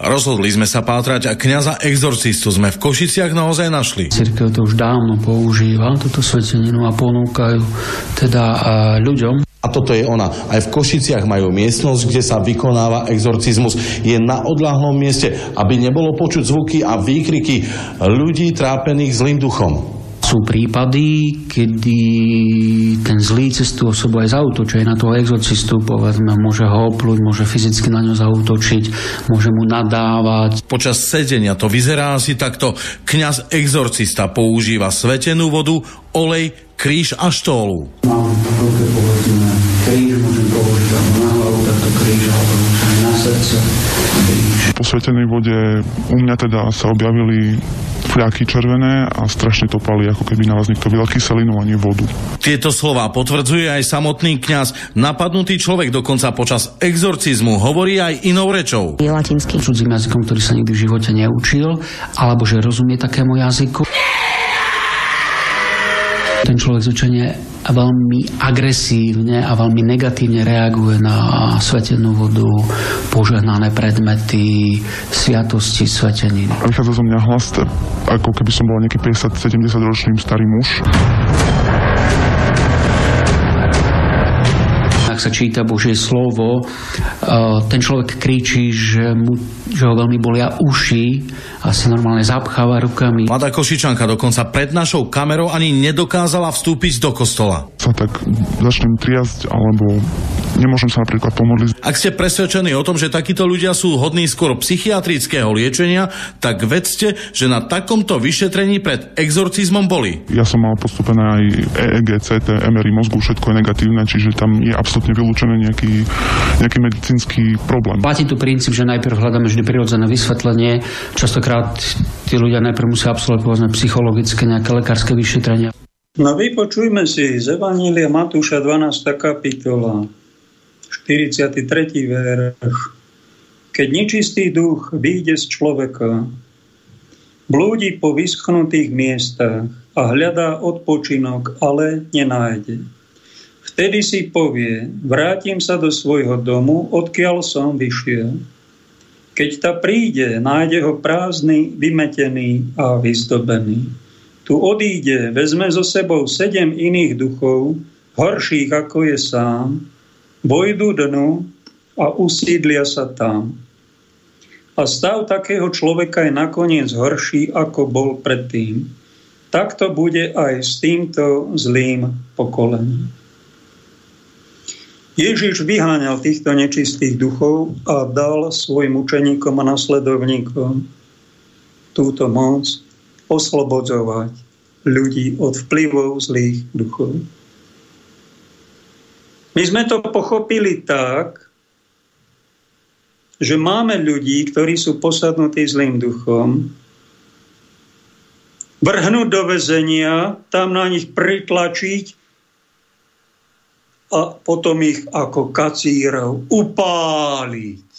Rozhodli sme sa pátrať a kňaza exorcistu sme v Košiciach naozaj našli. Cirkev to už dávno používa, túto sveteninu a ponúkajú teda ľuďom. A toto je ona. Aj v Košiciach majú miestnosť, kde sa vykonáva exorcizmus. Je na odlahlom mieste, aby nebolo počuť zvuky a výkriky ľudí trápených zlým duchom. Sú prípady, kedy ten zlý cestú osobu aj zautočí aj na toho exorcistu, povedzme, môže ho opluť, môže fyzicky na ňo zautočiť, môže mu nadávať. Počas sedenia to vyzerá asi takto. Kňaz exorcista používa svetenú vodu, olej, kríž a štólu. Kríž. Po svetenej vode u mňa teda sa objavili fľaky červené a strašne to pali, ako keby na vás niekto vylal kyselinu a nie vodu. Tieto slová potvrdzuje aj samotný kňaz. Napadnutý človek dokonca počas exorcizmu hovorí aj inou rečou. je latinský. Cudzím jazykom, ktorý sa nikdy v živote neučil, alebo že rozumie takému jazyku. Ten človek zvyčajne veľmi agresívne a veľmi negatívne reaguje na svetenú vodu, požehnané predmety, sviatosti sveteniny. Vychádza zo mňa hlas, ako keby som bol nejaký 50-70 ročný starý muž. Sa číta Božie slovo, eh, ten človek kričí, že, mu, že ho veľmi bolia uši a sa normálne zapcháva rukami. Mladá Košičanka dokonca pred našou kamerou ani nedokázala vstúpiť do kostola. Sa tak začnem triasť, alebo nemôžem sa napríklad pomodliť. Ak ste presvedčení o tom, že takíto ľudia sú hodní skôr psychiatrického liečenia, tak vedzte, že na takomto vyšetrení pred exorcizmom boli. Ja som mal postupené aj EEG, CT, MRI mozgu, všetko je negatívne, čiže tam je absolútne vylúčený nejaký, nejaký medicínsky problém. Platí tu princíp, že najprv hľadáme vždy prirodzené vysvetlenie. Častokrát tí ľudia najprv musia absolvovať povedzme, psychologické nejaké lekárske vyšetrenia. No vypočujme si z Evanília Matúša 12. kapitola, 43. verš. Keď nečistý duch vyjde z človeka, blúdi po vyschnutých miestach a hľadá odpočinok, ale nenájde. Vtedy si povie, vrátim sa do svojho domu, odkiaľ som vyšiel. Keď ta príde, nájde ho prázdny, vymetený a vyzdobený. Tu odíde, vezme so sebou sedem iných duchov, horších ako je sám, vojdu dnu a usídlia sa tam. A stav takého človeka je nakoniec horší, ako bol predtým. Takto bude aj s týmto zlým pokolením. Ježiš vyháňal týchto nečistých duchov a dal svojim učeníkom a nasledovníkom túto moc oslobodzovať ľudí od vplyvov zlých duchov. My sme to pochopili tak, že máme ľudí, ktorí sú posadnutí zlým duchom, vrhnúť do väzenia, tam na nich pritlačiť a potom ich ako kacírov upáliť.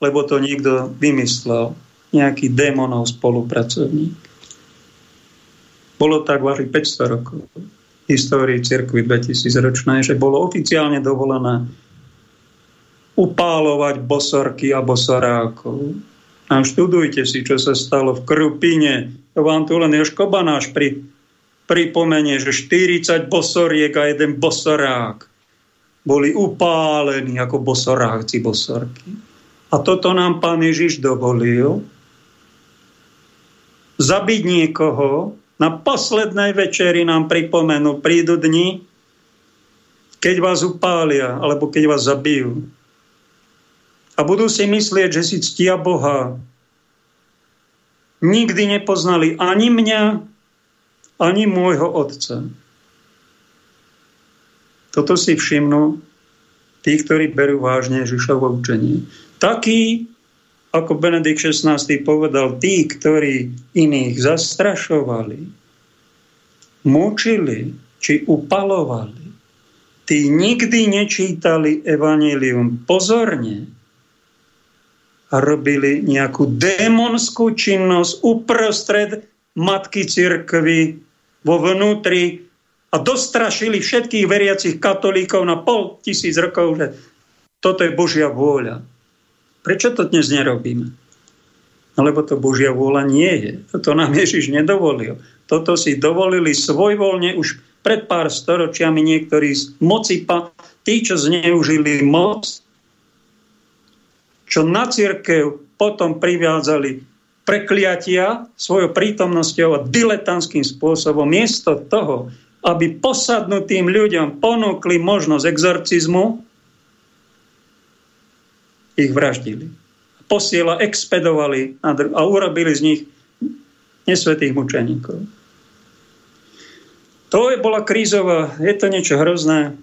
Lebo to niekto vymyslel, nejaký démonov spolupracovník. Bolo tak vaši 500 rokov v histórii cirkvi 2000 ročnej, že bolo oficiálne dovolené upálovať bosorky a bosorákov. A študujte si, čo sa stalo v Krupine. To vám tu len Joško Banáš pri, pripomenie, že 40 bosoriek a jeden bosorák boli upálení ako bosoráci, bosorky. A toto nám pán Ježiš dovolil. Zabiť niekoho, na poslednej večeri nám pripomenú, prídu dni, keď vás upália, alebo keď vás zabijú. A budú si myslieť, že si ctia Boha. Nikdy nepoznali ani mňa, ani môjho otca. Toto si všimnú tí, ktorí berú vážne Ježišovo učenie. Takí, ako Benedikt XVI povedal, tí, ktorí iných zastrašovali, mučili či upalovali, tí nikdy nečítali evanílium pozorne a robili nejakú démonskú činnosť uprostred matky cirkvy vo vnútri a dostrašili všetkých veriacich katolíkov na pol tisíc rokov, že toto je Božia vôľa. Prečo to dnes nerobíme? No lebo to Božia vôľa nie je. Toto nám Ježiš nedovolil. Toto si dovolili svojvoľne už pred pár storočiami niektorí z moci, tí, čo zneužili moc, čo na církev potom priviazali prekliatia svojou prítomnosťou a diletantským spôsobom, miesto toho, aby posadnutým ľuďom ponúkli možnosť exorcizmu, ich vraždili. Posiela expedovali a urobili z nich nesvetých mučeníkov. To je bola krízová, je to niečo hrozné.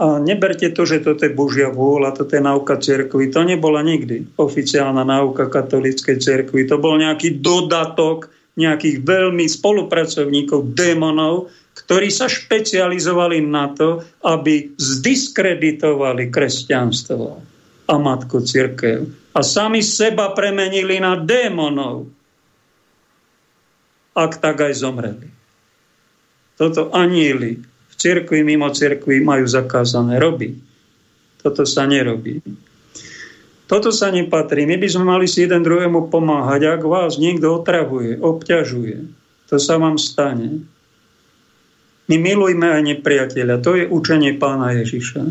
A neberte to, že toto je Božia vôľa, toto je nauka cerkvy. To nebola nikdy oficiálna nauka katolíckej cerkvy. To bol nejaký dodatok nejakých veľmi spolupracovníkov, démonov, ktorí sa špecializovali na to, aby zdiskreditovali kresťanstvo a matku církev. A sami seba premenili na démonov. Ak tak aj zomreli. Toto anieli v cirkvi, mimo cirkvi majú zakázané robiť. Toto sa nerobí. Toto sa nepatrí. My by sme mali si jeden druhému pomáhať. Ak vás niekto otravuje, obťažuje, to sa vám stane. My milujme aj nepriateľa. To je učenie pána Ježiša.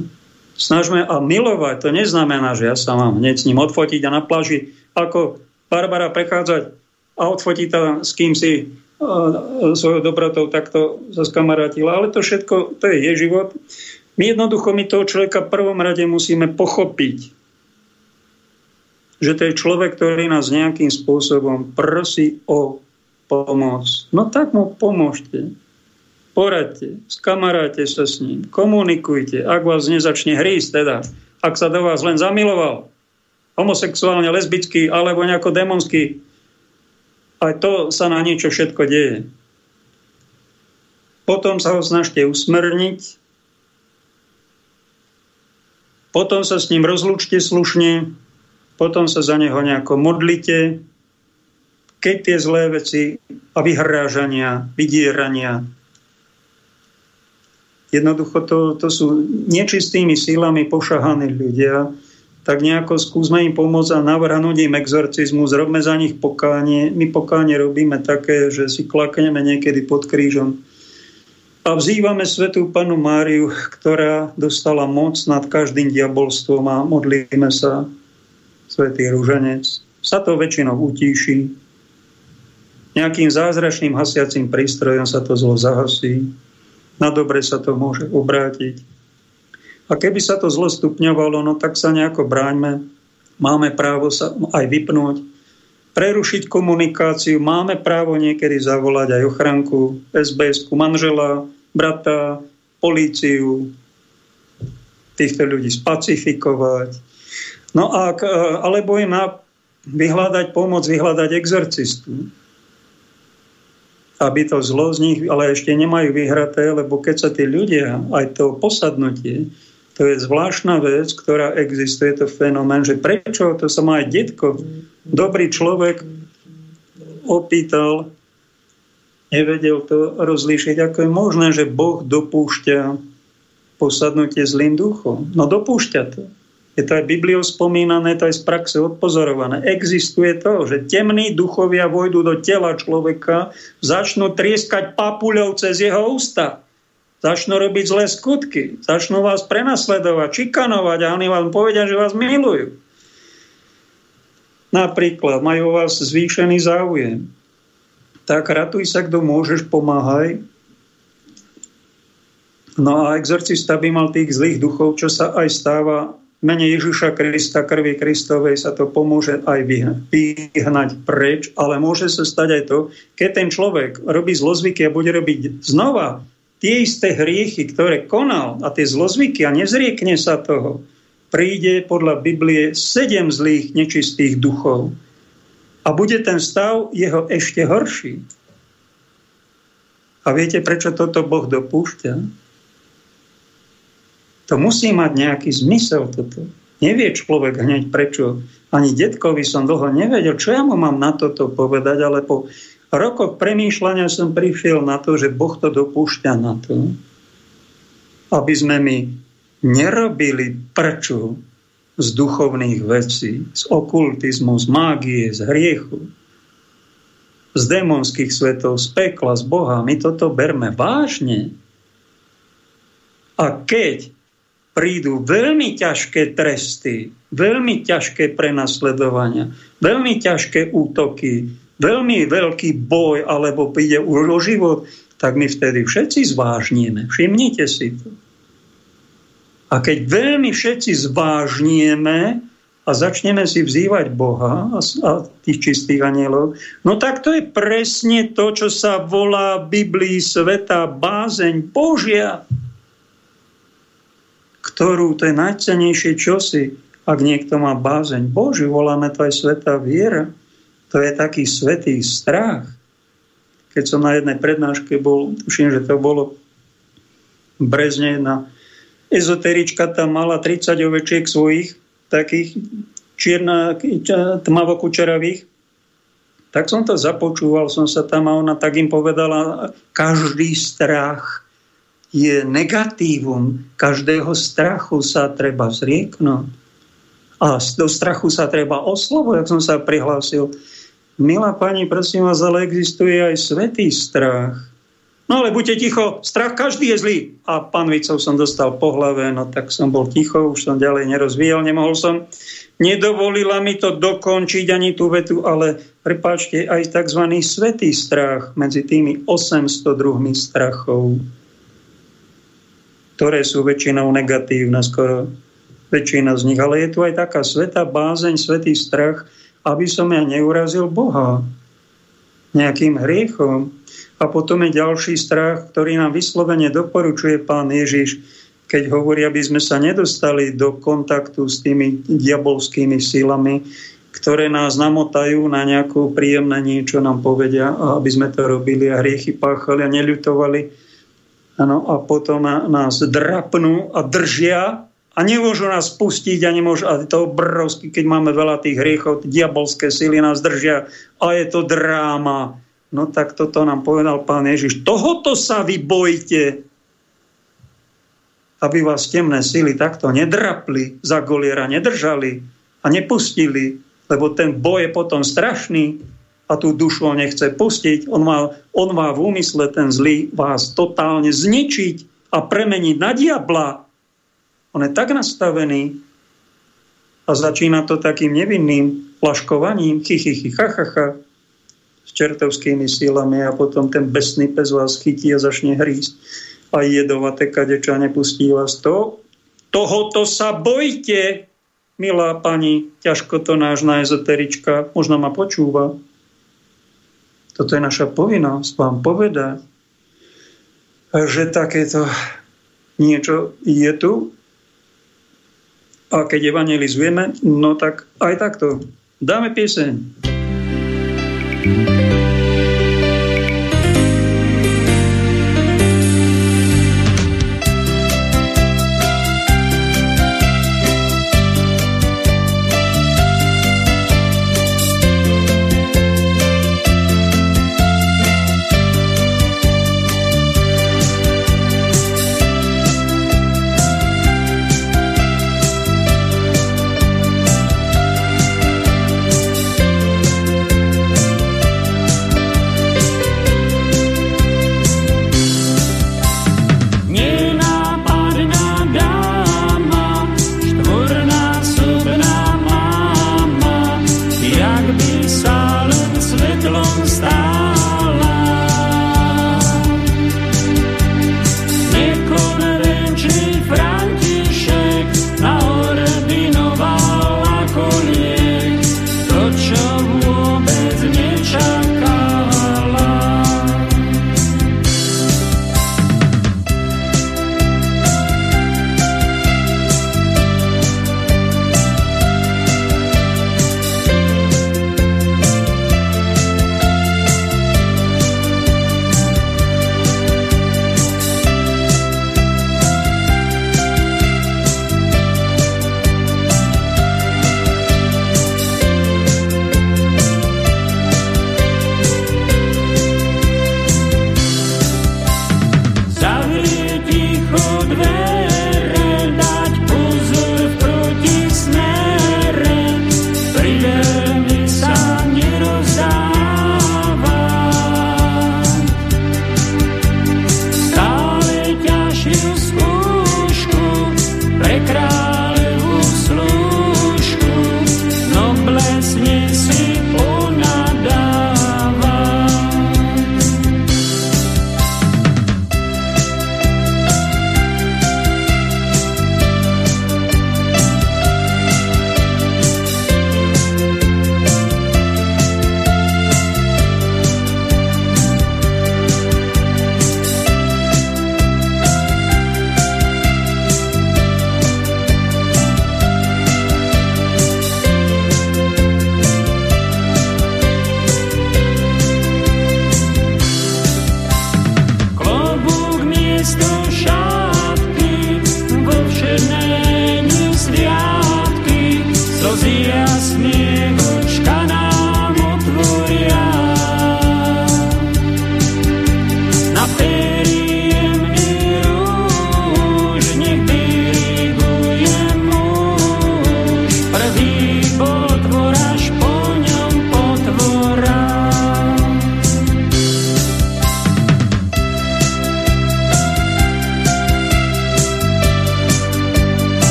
Snažme a milovať, to neznamená, že ja sa mám hneď s ním odfotiť a na pláži ako Barbara prechádzať a odfotiť tam s kým si svojou dobrotou takto sa skamarátila. Ale to všetko, to je jej život. My jednoducho my toho človeka v prvom rade musíme pochopiť, že to je človek, ktorý nás nejakým spôsobom prosí o pomoc. No tak mu pomôžte poradte, skamaráte sa s ním, komunikujte, ak vás nezačne hrísť teda, ak sa do vás len zamiloval, homosexuálne, lesbický alebo nejako demonský, aj to sa na niečo všetko deje. Potom sa ho snažte usmrniť, potom sa s ním rozlúčte slušne, potom sa za neho nejako modlite, keď tie zlé veci a vyhrážania, vydierania Jednoducho to, to sú nečistými sílami pošahaní ľudia, tak nejako skúsme im pomôcť a navrhnúť im exorcizmus, robme za nich pokánie. My pokánie robíme také, že si klakneme niekedy pod krížom a vzývame svetú panu Máriu, ktorá dostala moc nad každým diabolstvom a modlíme sa, svetý rúženec. Sa to väčšinou utíši. Nejakým zázračným hasiacím prístrojom sa to zlo zahasí na dobre sa to môže obrátiť. A keby sa to zlo stupňovalo, no tak sa nejako bráňme. Máme právo sa aj vypnúť, prerušiť komunikáciu, máme právo niekedy zavolať aj ochranku, sbs manžela, brata, políciu, týchto ľudí spacifikovať. No a, alebo im vyhľadať pomoc, vyhľadať exorcistu aby to zlo z nich, ale ešte nemajú vyhraté, lebo keď sa tí ľudia, aj to posadnutie, to je zvláštna vec, ktorá existuje, to fenomén, že prečo, to sa má aj detko, dobrý človek opýtal, nevedel to rozlíšiť, ako je možné, že Boh dopúšťa posadnutie zlým duchom. No dopúšťa to. Je to aj Bibliou spomínané, to aj z praxe odpozorované. Existuje to, že temní duchovia vojdu do tela človeka, začnú trieskať papuľou cez jeho ústa. Začnú robiť zlé skutky, začnú vás prenasledovať, čikanovať a oni vám povedia, že vás milujú. Napríklad majú vás zvýšený záujem. Tak ratuj sa, kto môžeš, pomáhaj. No a exorcista by mal tých zlých duchov, čo sa aj stáva mene Ježiša Krista, krvi Kristovej sa to pomôže aj vyhnať preč, ale môže sa stať aj to, keď ten človek robí zlozvyky a bude robiť znova tie isté hriechy, ktoré konal a tie zlozvyky a nezriekne sa toho, príde podľa Biblie sedem zlých nečistých duchov. A bude ten stav jeho ešte horší. A viete, prečo toto Boh dopúšťa? To musí mať nejaký zmysel toto. Nevie človek hneď prečo. Ani detkovi som dlho nevedel, čo ja mu mám na toto povedať, ale po rokoch premýšľania som prišiel na to, že Boh to dopúšťa na to, aby sme my nerobili prečo z duchovných vecí, z okultizmu, z mágie, z hriechu, z démonských svetov, z pekla, z Boha. My toto berme vážne. A keď prídu veľmi ťažké tresty, veľmi ťažké prenasledovania, veľmi ťažké útoky, veľmi veľký boj, alebo už o život, tak my vtedy všetci zvážnieme. Všimnite si to. A keď veľmi všetci zvážnieme a začneme si vzývať Boha a tých čistých anielov, no tak to je presne to, čo sa volá v Biblii sveta bázeň Božia ktorú to je najcenejšie čosi, ak niekto má bázeň Božiu, voláme to aj sveta viera, to je taký svetý strach. Keď som na jednej prednáške bol, tuším, že to bolo v Brezne, jedna ezoterička tam mala 30 ovečiek svojich, takých čierna, tmavokučeravých, tak som to započúval, som sa tam a ona tak im povedala, každý strach je negatívum. Každého strachu sa treba zrieknúť. A do strachu sa treba oslovať, jak som sa prihlásil. Milá pani, prosím vás, ale existuje aj svetý strach. No ale buďte ticho, strach každý je zlý. A pán Vicov som dostal po hlave, no tak som bol ticho, už som ďalej nerozvíjal, nemohol som. Nedovolila mi to dokončiť ani tú vetu, ale prepáčte, aj tzv. svetý strach medzi tými 800 druhmi strachov ktoré sú väčšinou negatívne, skoro väčšina z nich. Ale je tu aj taká sveta bázeň, svetý strach, aby som ja neurazil Boha nejakým hriechom. A potom je ďalší strach, ktorý nám vyslovene doporučuje pán Ježiš, keď hovorí, aby sme sa nedostali do kontaktu s tými diabolskými sílami, ktoré nás namotajú na nejakú príjemné niečo, nám povedia, aby sme to robili a hriechy páchali a neľutovali Ano, a potom nás drapnú a držia a nemôžu nás pustiť a nemôžu, a to obrovský, keď máme veľa tých hriechov, diabolské síly nás držia a je to dráma. No tak toto nám povedal pán Ježiš. Tohoto sa vy bojte, aby vás temné síly takto nedrapli, za goliera nedržali a nepustili, lebo ten boj je potom strašný a tú dušu on nechce pustiť. On má, on má v úmysle ten zlý vás totálne zničiť a premeniť na diabla. On je tak nastavený a začína to takým nevinným plaškovaním, chichychy, chachacha, s čertovskými sílami a potom ten besný pes vás chytí a začne hrísť a jedovaté kadeča nepustí vás. To, tohoto sa bojte, milá pani, ťažko to náš ezoterička, možno ma počúva. Toto je naša povinnosť vám povedať, že takéto niečo je tu a keď evangelizujeme, no tak aj takto. Dáme pieseň.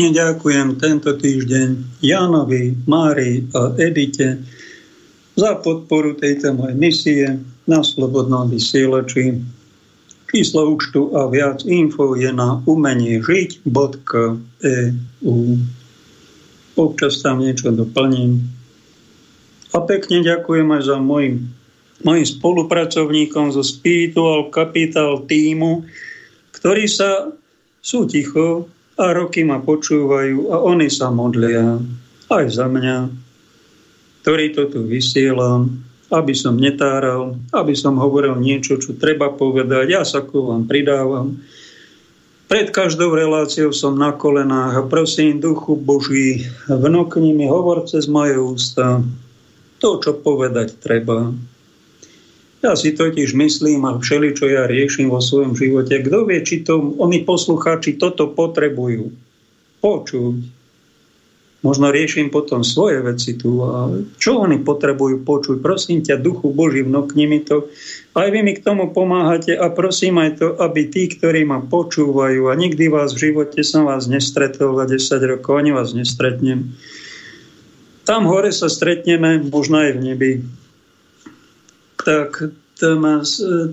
Pekne ďakujem tento týždeň Jánovi, Márii a Edite za podporu tejto mojej misie na Slobodnom vysielači. Číslo účtu a viac info je na umenie žiť.eu. Občas tam niečo doplním. A pekne ďakujem aj za mojim, mojim spolupracovníkom zo Spiritual Capital týmu, ktorí sa sú ticho a roky ma počúvajú a oni sa modlia aj za mňa, ktorý to tu vysielam, aby som netáral, aby som hovoril niečo, čo treba povedať. Ja sa ku vám pridávam. Pred každou reláciou som na kolenách a prosím, Duchu Boží, vnokni mi, hovor cez moje ústa to, čo povedať treba. Ja si totiž myslím a všeli, čo ja riešim vo svojom živote, kto vie, či to oni poslucháči toto potrebujú počuť. Možno riešim potom svoje veci tu. A čo oni potrebujú počuť? Prosím ťa, duchu Boží, vnokni mi to. Aj vy mi k tomu pomáhate a prosím aj to, aby tí, ktorí ma počúvajú a nikdy vás v živote som vás nestretol za 10 rokov, ani vás nestretnem. Tam hore sa stretneme, možno aj v nebi tak tam,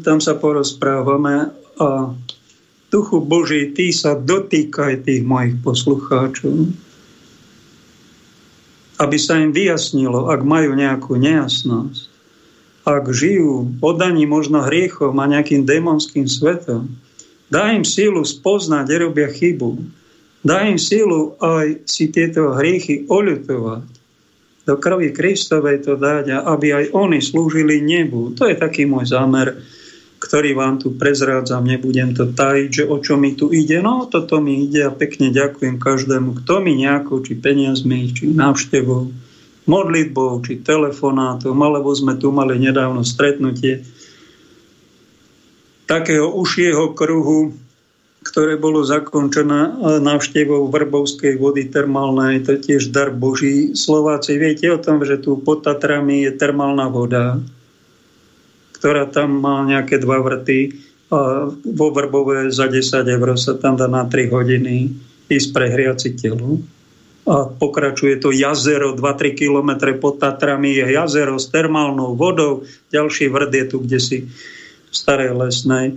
tam sa porozprávame a Duchu Boží, ty sa dotýkaj tých mojich poslucháčov, aby sa im vyjasnilo, ak majú nejakú nejasnosť, ak žijú podaní možno hriechom a nejakým démonským svetom, dá im sílu spoznať, kde robia chybu. Dá im sílu aj si tieto hriechy oľutovať do krvi Kristovej to dať a aby aj oni slúžili nebu. To je taký môj zámer, ktorý vám tu prezrádzam, nebudem to tajiť, že o čo mi tu ide. No, toto mi ide a pekne ďakujem každému, kto mi nejakou, či peniazmi, či návštevou, modlitbou, či telefonátom, alebo sme tu mali nedávno stretnutie takého užšieho kruhu ktoré bolo zakončené návštevou Vrbovskej vody termálnej, to je tiež dar Boží. Slováci, viete o tom, že tu pod Tatrami je termálna voda, ktorá tam má nejaké dva vrty a vo Vrbove za 10 eur sa tam dá na 3 hodiny ísť prehriať si telo. A pokračuje to jazero, 2-3 km pod Tatrami je jazero s termálnou vodou, ďalší vrd je tu, kde si v Starej Lesnej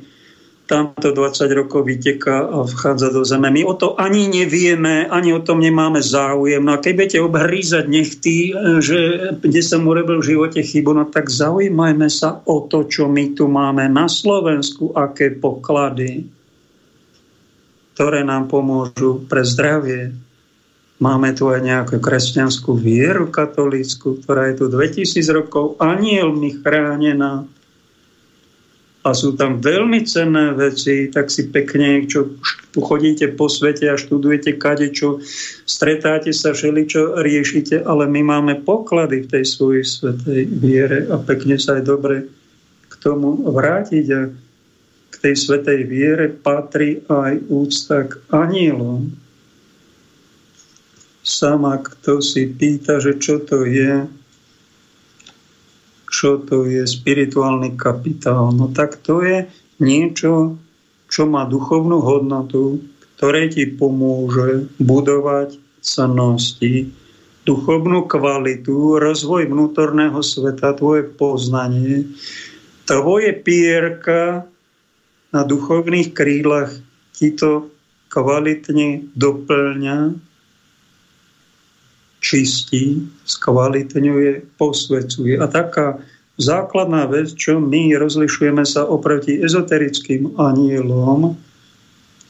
tam to 20 rokov vyteká a vchádza do zeme. My o to ani nevieme, ani o tom nemáme záujem. No a keď budete obhrízať nechty, že kde som urobil v živote chybu, no tak zaujímajme sa o to, čo my tu máme na Slovensku, aké poklady, ktoré nám pomôžu pre zdravie. Máme tu aj nejakú kresťanskú vieru katolícku, ktorá je tu 2000 rokov anielmi chránená a sú tam veľmi cenné veci, tak si pekne, čo chodíte po svete a študujete kade, čo stretáte sa, všeli, čo riešite, ale my máme poklady v tej svojej svetej viere a pekne sa aj dobre k tomu vrátiť a k tej svetej viere patrí aj úcta k anielom. Sama kto si pýta, že čo to je, čo to je spirituálny kapitál. No tak to je niečo, čo má duchovnú hodnotu, ktoré ti pomôže budovať cennosti, duchovnú kvalitu, rozvoj vnútorného sveta, tvoje poznanie, tvoje pierka na duchovných krídlach ti to kvalitne doplňa čistí, skvalitňuje, posvecuje. A taká základná vec, čo my rozlišujeme sa oproti ezoterickým anielom,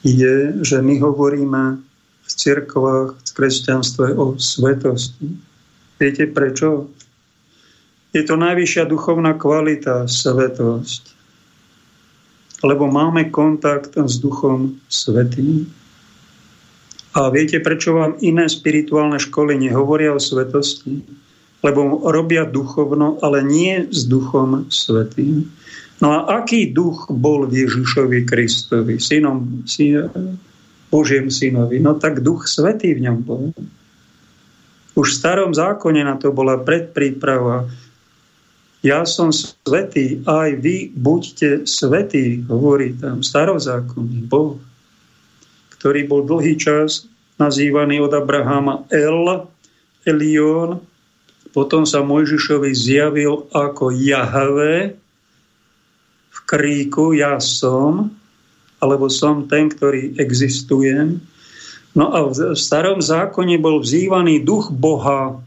je, že my hovoríme v cirkvách, v kresťanstve o svetosti. Viete prečo? Je to najvyššia duchovná kvalita, svetosť. Lebo máme kontakt s Duchom Svetým. A viete, prečo vám iné spirituálne školy nehovoria o svetosti? Lebo robia duchovno, ale nie s duchom svetým. No a aký duch bol v Ježišovi Kristovi, synom, syn, Božiem synovi? No tak duch svetý v ňom bol. Už v starom zákone na to bola predpríprava. Ja som svetý, aj vy buďte svetí, hovorí tam starozákonný Boh ktorý bol dlhý čas nazývaný od Abrahama El, Elión. Potom sa Mojžišovi zjavil ako Jahve v kríku Ja som, alebo som ten, ktorý existujem. No a v starom zákone bol vzývaný duch Boha,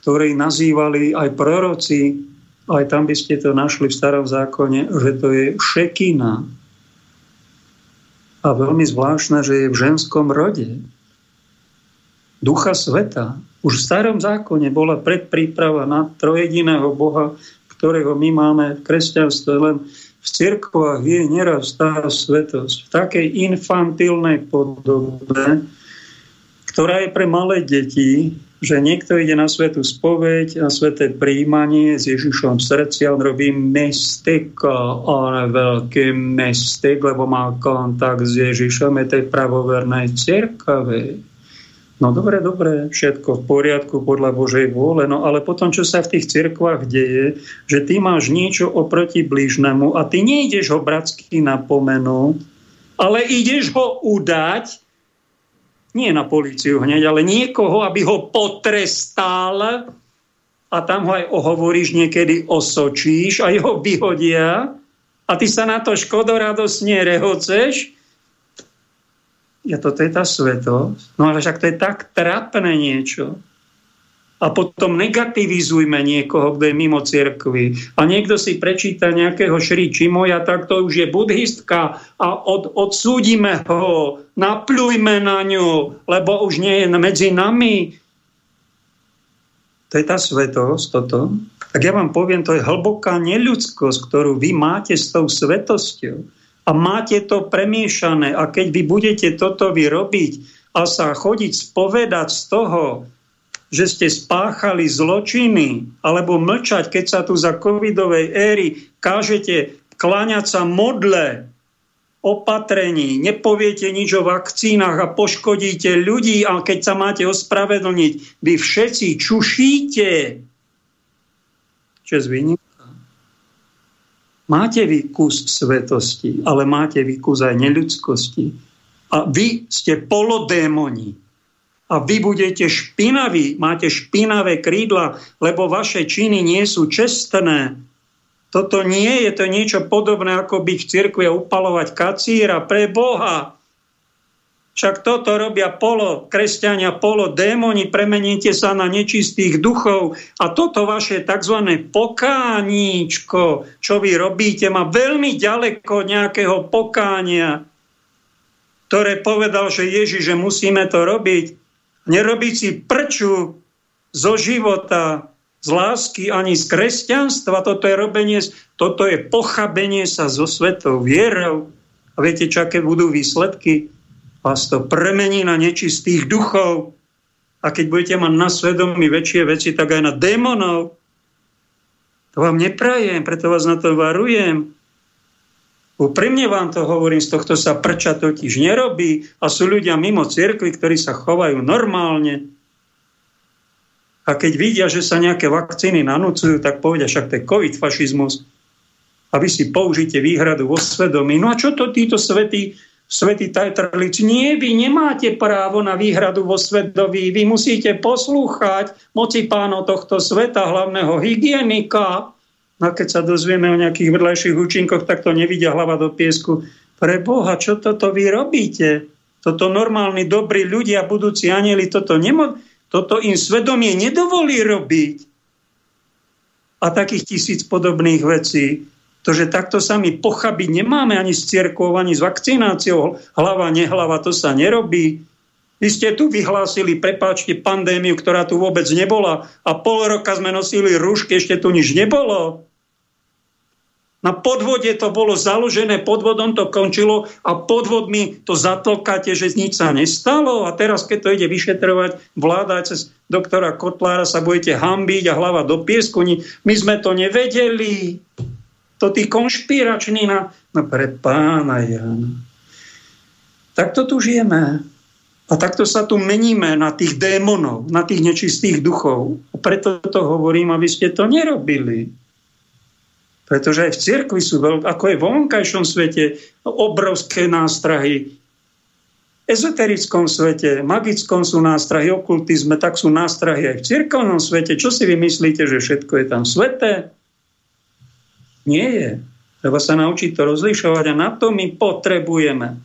ktorý nazývali aj proroci, aj tam by ste to našli v starom zákone, že to je šekina. A veľmi zvláštne, že je v ženskom rode. Ducha sveta. Už v starom zákone bola predpríprava na trojediného Boha, ktorého my máme v kresťanstve, len v cirkvách je nerastá svetosť v takej infantilnej podobe, ktorá je pre malé deti, že niekto ide na svetú spoveď, na sveté príjmanie s Ježišom v srdci a on robí mesteka, ale veľký mestek, lebo má kontakt s Ježišom, je tej pravovernej cirkave. No dobre, dobre, všetko v poriadku podľa Božej vôle, no ale potom, čo sa v tých cirkvách deje, že ty máš niečo oproti blížnemu a ty nejdeš ho bratsky napomenúť, ale ideš ho udať, nie na policiu hneď, ale niekoho, aby ho potrestal a tam ho aj ohovoríš, niekedy osočíš a ho vyhodia a ty sa na to škodoradosne rehoceš. Ja toto je tá svetosť. No ale však to je tak trapné niečo a potom negativizujme niekoho, kto je mimo cirkvi. A niekto si prečíta nejakého Šri Čimoja, tak to už je buddhistka a od, odsúdime ho, napľujme na ňu, lebo už nie je medzi nami. To je tá svetosť, toto. Tak ja vám poviem, to je hlboká neľudskosť, ktorú vy máte s tou svetosťou. A máte to premiešané. A keď vy budete toto vyrobiť a sa chodiť spovedať z toho, že ste spáchali zločiny, alebo mlčať, keď sa tu za covidovej éry kážete kláňať sa modle, opatrení, nepoviete nič o vakcínach a poškodíte ľudí a keď sa máte ospravedlniť, vy všetci čušíte. Čo výnimka. Máte vy kus svetosti, ale máte vy kus aj neľudskosti. A vy ste polodémoni a vy budete špinaví, máte špinavé krídla, lebo vaše činy nie sú čestné. Toto nie je to niečo podobné, ako byť v cirkvi upalovať kacíra pre Boha. Však toto robia polo kresťania, polo démoni, premeníte sa na nečistých duchov a toto vaše tzv. pokáníčko, čo vy robíte, má veľmi ďaleko nejakého pokánia, ktoré povedal, že Ježiš, že musíme to robiť nerobiť si prču zo života, z lásky ani z kresťanstva. Toto je robenie, toto je pochabenie sa so svetou vierou. A viete, čo aké budú výsledky? Vás to premení na nečistých duchov. A keď budete mať na svedomí väčšie veci, tak aj na démonov. To vám neprajem, preto vás na to varujem. Úprimne vám to hovorím, z tohto sa prča totiž nerobí a sú ľudia mimo cirkvi, ktorí sa chovajú normálne. A keď vidia, že sa nejaké vakcíny nanúcujú, tak povedia, však to je covid-fašizmus. A vy si použite výhradu vo svedomí. No a čo to títo svety, svety tajtrlici? Nie, vy nemáte právo na výhradu vo svedomí. Vy musíte poslúchať moci pánov tohto sveta, hlavného hygienika, No keď sa dozvieme o nejakých vedľajších účinkoch, tak to nevidia hlava do piesku. Pre Boha, čo toto vy robíte? Toto normálni, dobrí ľudia, budúci anieli, toto, nemo- toto im svedomie nedovolí robiť. A takých tisíc podobných vecí. To, že takto sa my pochabiť nemáme ani s cierkou, ani s vakcináciou. Hlava, nehlava, to sa nerobí. Vy ste tu vyhlásili, prepáčte, pandémiu, ktorá tu vôbec nebola a pol roka sme nosili rúšky, ešte tu nič nebolo. Na podvode to bolo založené, podvodom to končilo a podvodmi to zatlkáte, že nič sa nestalo a teraz, keď to ide vyšetrovať vláda cez doktora Kotlára sa budete hambiť a hlava do piesku. My sme to nevedeli. To tí konšpirační na... No pre pána Jana. Takto tu žijeme. A takto sa tu meníme na tých démonov, na tých nečistých duchov. A preto to hovorím, aby ste to nerobili. Pretože aj v cirkvi sú, ako je v vonkajšom svete, obrovské nástrahy. ezoterickom svete, magickom sú nástrahy, okultizme, tak sú nástrahy aj v cirkevnom svete. Čo si vy myslíte, že všetko je tam sveté? Nie je. Treba sa naučiť to rozlišovať a na to my potrebujeme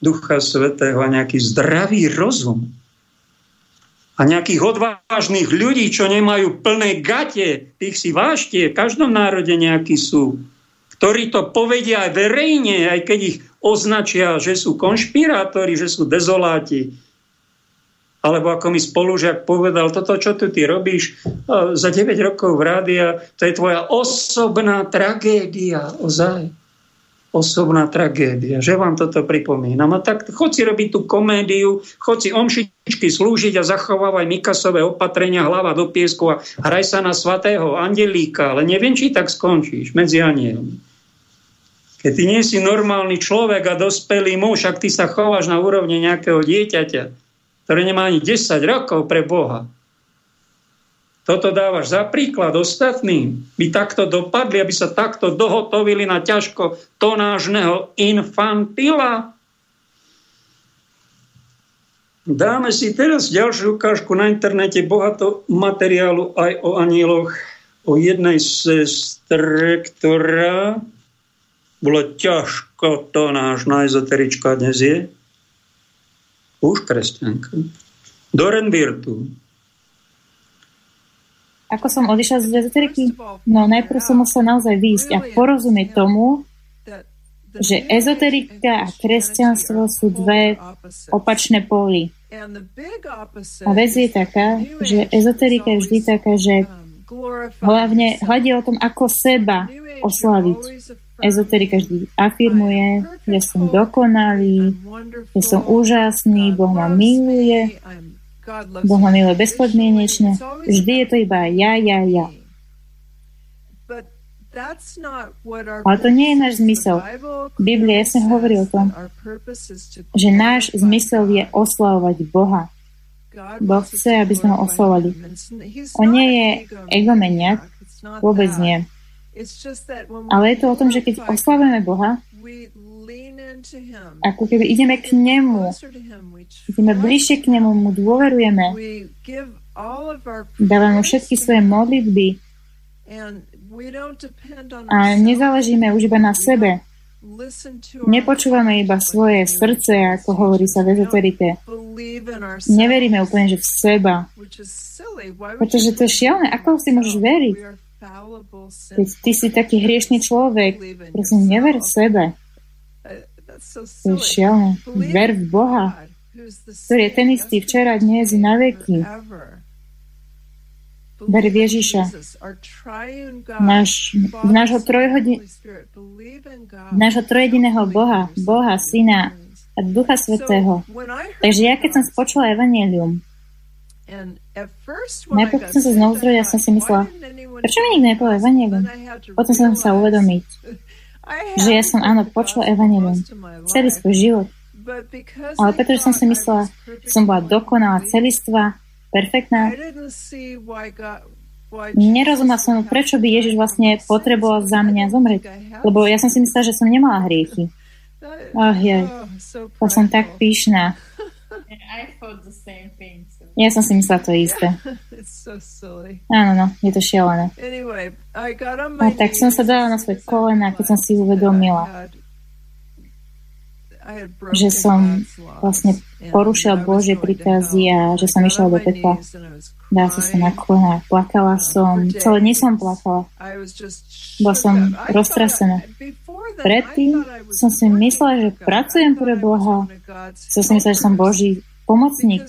Ducha Svetého a nejaký zdravý rozum. A nejakých odvážnych ľudí, čo nemajú plné gate, tých si vážte, v každom národe nejakí sú, ktorí to povedia aj verejne, aj keď ich označia, že sú konšpirátori, že sú dezoláti. Alebo ako mi spolužiak povedal, toto, čo tu ty robíš e, za 9 rokov v rádia, to je tvoja osobná tragédia. Ozaj. Osobná tragédia. Že vám toto pripomínam. A tak chod si robiť tú komédiu, chod si omšičky slúžiť a zachovávaj Mikasové opatrenia, hlava do piesku a hraj sa na svatého andelíka. Ale neviem, či tak skončíš medzi anielmi. Keď ty nie si normálny človek a dospelý muž, ak ty sa chováš na úrovni nejakého dieťaťa, ktoré nemá ani 10 rokov pre Boha, toto dávaš za príklad ostatným, by takto dopadli, aby sa takto dohotovili na ťažko tonážneho infantila. Dáme si teraz ďalšiu ukážku na internete bohato materiálu aj o anieloch, o jednej sestre, ktorá bolo ťažko to náš ezoterička dnes je. Už kresťanka. Doren Virtu. Ako som odišla z ezoteriky? No najprv som musela naozaj výjsť a porozumieť tomu, že ezoterika a kresťanstvo sú dve opačné póly. A vec je taká, že ezoterika je vždy taká, že hlavne hľadí o tom, ako seba oslaviť ezoterika vždy afirmuje, že som dokonalý, že som úžasný, Boh ma miluje, Boh ma miluje bezpodmienečne. Vždy je to iba ja, ja, ja. Ale to nie je náš zmysel. Biblia jasne hovorí o tom, že náš zmysel je oslavovať Boha. Boh chce, aby sme ho oslavovali. On nie je egomeniak, vôbec nie. Ale je to o tom, že keď oslavujeme Boha, ako keby ideme k Nemu, ideme bližšie k Nemu, mu dôverujeme, dávame mu všetky svoje modlitby a nezáležíme už iba na sebe. Nepočúvame iba svoje srdce, ako hovorí sa v ezoterike. Neveríme úplne, že v seba. Pretože to je šialené. Ako si môžeš veriť? Keď ty si taký hriešný človek, prosím, never v sebe. To je šialené. Ver v Boha, ktorý je ten istý včera, dnes i na veky. V Ježiša. Náš, nášho, trojhodin, nášho trojediného Boha, Boha, Syna a Ducha Svetého. Takže ja, keď som spočula Evangelium, Najprv som sa znovu zrodila, som si myslela, prečo mi nikto nepovedal Evangelium? Potom som sa uvedomiť, že ja som áno počula Evangelium celý svoj život. Ale pretože som si myslela, že som bola dokonalá, celistvá, perfektná, nerozumela som, prečo by Ježiš vlastne potreboval za mňa zomrieť. Lebo ja som si myslela, že som nemala hriechy. Ach, ja, to som tak píšna. (laughs) Ja som si myslela to isté. (laughs) Áno, no, je to šialené. A tak som sa dala na svoje kolena, keď som si uvedomila, že som vlastne porušil Božie príkazy a že som išla do pekla. Dala som sa na kolena, plakala som, celé dní som plakala. Bola som roztrasená. Predtým som si myslela, že pracujem pre Boha. Som si myslela, že som Boží pomocník.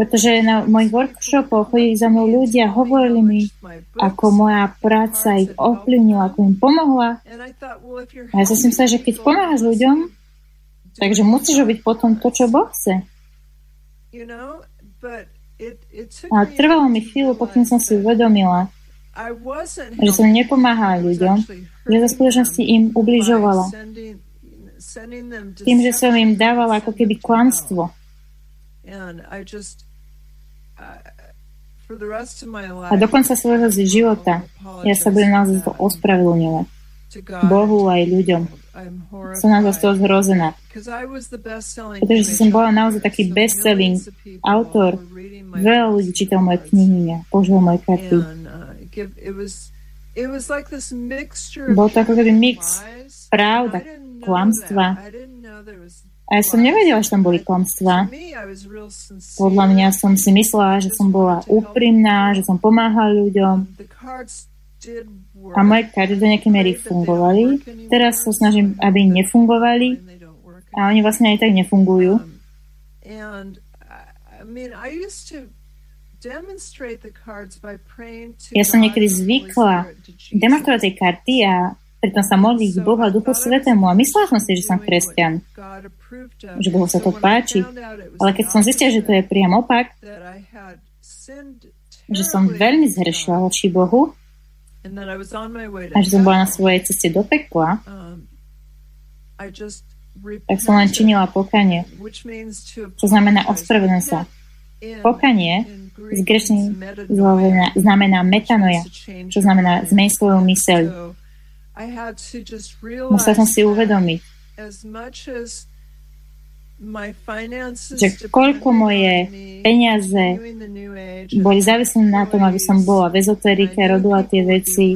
Pretože na mojich workshopoch chodili za mnou ľudia, hovorili mi, ako moja práca ich ovplyvnila, ako im pomohla. A ja som si myslela, že keď pomáhaš ľuďom, takže musíš robiť potom to, čo Boh chce. A trvalo mi chvíľu, pokým som si uvedomila, že som nepomáhala ľuďom, že za skutočnosti im ubližovala. Tým, že som im dávala ako keby klamstvo. A do konca svojho života ja sa budem naozaj to ospravedlňovať. Bohu aj ľuďom. Som naozaj z toho zhrozená. Pretože som bola naozaj taký best-selling autor. Veľa ľudí čítal moje knihy a používal moje karty. Bol to ako keby mix pravda, klamstva. A ja som nevedela, že tam boli klamstvá. Podľa mňa som si myslela, že som bola úprimná, že som pomáhala ľuďom. A moje karty do nejakej miery fungovali. Teraz sa snažím, aby nefungovali. A oni vlastne aj tak nefungujú. Ja som niekedy zvykla demonstrovať tie karty a pritom sa modliť Bohu a Duchu Svetému. A myslela som si, že som kresťan, že Bohu sa to páči. Ale keď som zistila, že to je priam opak, že som veľmi zhrešila voči Bohu a že som bola na svojej ceste do pekla, tak som len činila pokanie, čo znamená ospravedlňujem sa. Pokanie z grečnej znamená metanoja, čo znamená zmej svoju myseľ. Musela som si uvedomiť, že koľko moje peniaze boli závislé na tom, aby som bola v ezoterike, rodila tie veci.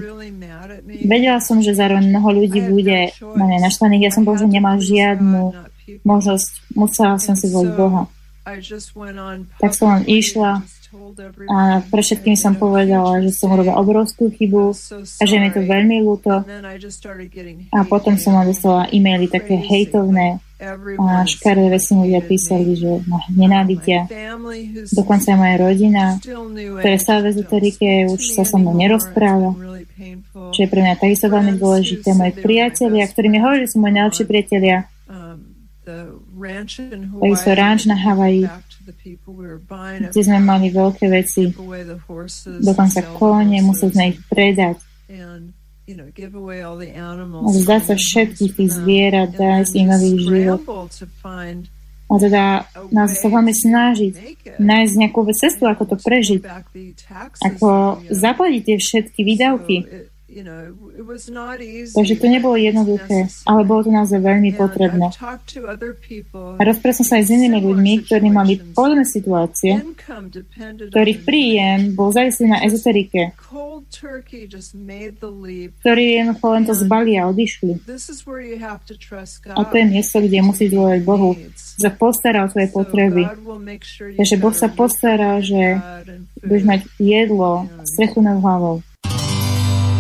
Vedela som, že zároveň mnoho ľudí bude na mňa naštvaných. Ja som bože nemal žiadnu možnosť, musela som si zvoliť Boha. Tak som len išla a pre všetkým som povedala, že som urobila obrovskú chybu a že mi je to veľmi ľúto. A potom som dostala e-maily také hejtovné a škaredé veci ľudia písali, že ma nenávidia. Dokonca moja rodina, ktorá sa v ezoterike už sa so mnou nerozpráva, čo je pre mňa takisto veľmi dôležité. Moji priatelia, ktorí mi hovorili, sú moji najlepší priatelia, takisto ranč na Havaji, kde sme mali veľké veci, dokonca kone, museli sme ich predať. Vzdať sa všetkých tých zvierat, dať im nový život. A teda nás sa veľmi snažiť nájsť nejakú cestu, ako to prežiť, ako zaplatiť tie všetky výdavky. Takže to nebolo jednoduché, ale bolo to naozaj veľmi potrebné. A rozprával som sa aj s inými ľuďmi, ktorí mali podobné situácie, ktorých príjem bol závislý na ezoterike, ktorí jednoducho len to zbali a odišli. A to je miesto, kde musíš dôvať Bohu, že postará o tvoje potreby. Takže Boh sa postará, že budeš mať jedlo, strechu nad hlavou.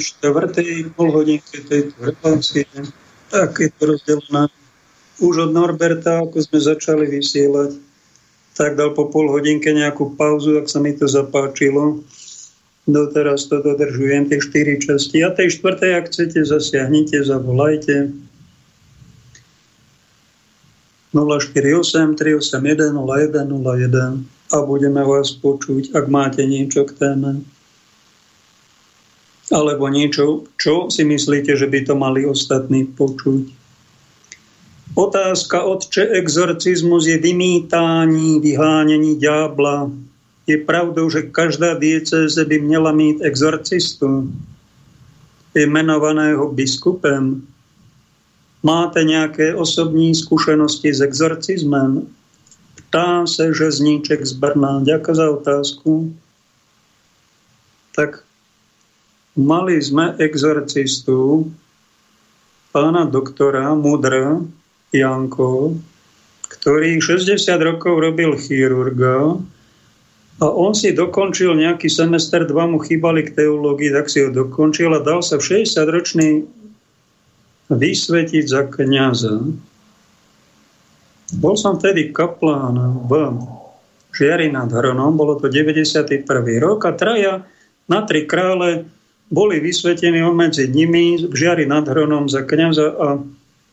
Poslednej štvrtej polhodinke tejto relácie, tak je to rozdelené už od Norberta, ako sme začali vysielať, tak dal po pol hodinke nejakú pauzu, ak sa mi to zapáčilo. Doteraz to dodržujem, tie štyri časti. A tej štvrtej, ak chcete, zasiahnite, zavolajte. 048 381 0101 a budeme vás počuť, ak máte niečo k téme. Alebo niečo, čo si myslíte, že by to mali ostatní počuť. Otázka, otče, exorcizmus je vymítání, vyhánění ďábla. Je pravdou, že každá diecéze by měla mít exorcistu, jmenovaného biskupem. Máte nějaké osobní zkušenosti s exorcizmem? Ptá se Žezníček z Brna. Ďakujem za otázku. Tak mali sme exorcistu, pána doktora Mudra Janko, ktorý 60 rokov robil chirurga a on si dokončil nejaký semester, dva mu chýbali k teológii, tak si ho dokončil a dal sa v 60-ročný vysvetiť za kniaza. Bol som vtedy kaplán v Žiari nad Hronom, bolo to 91. rok a traja na tri krále boli vysvetení on medzi nimi v Žiari nad Hronom za kniaza a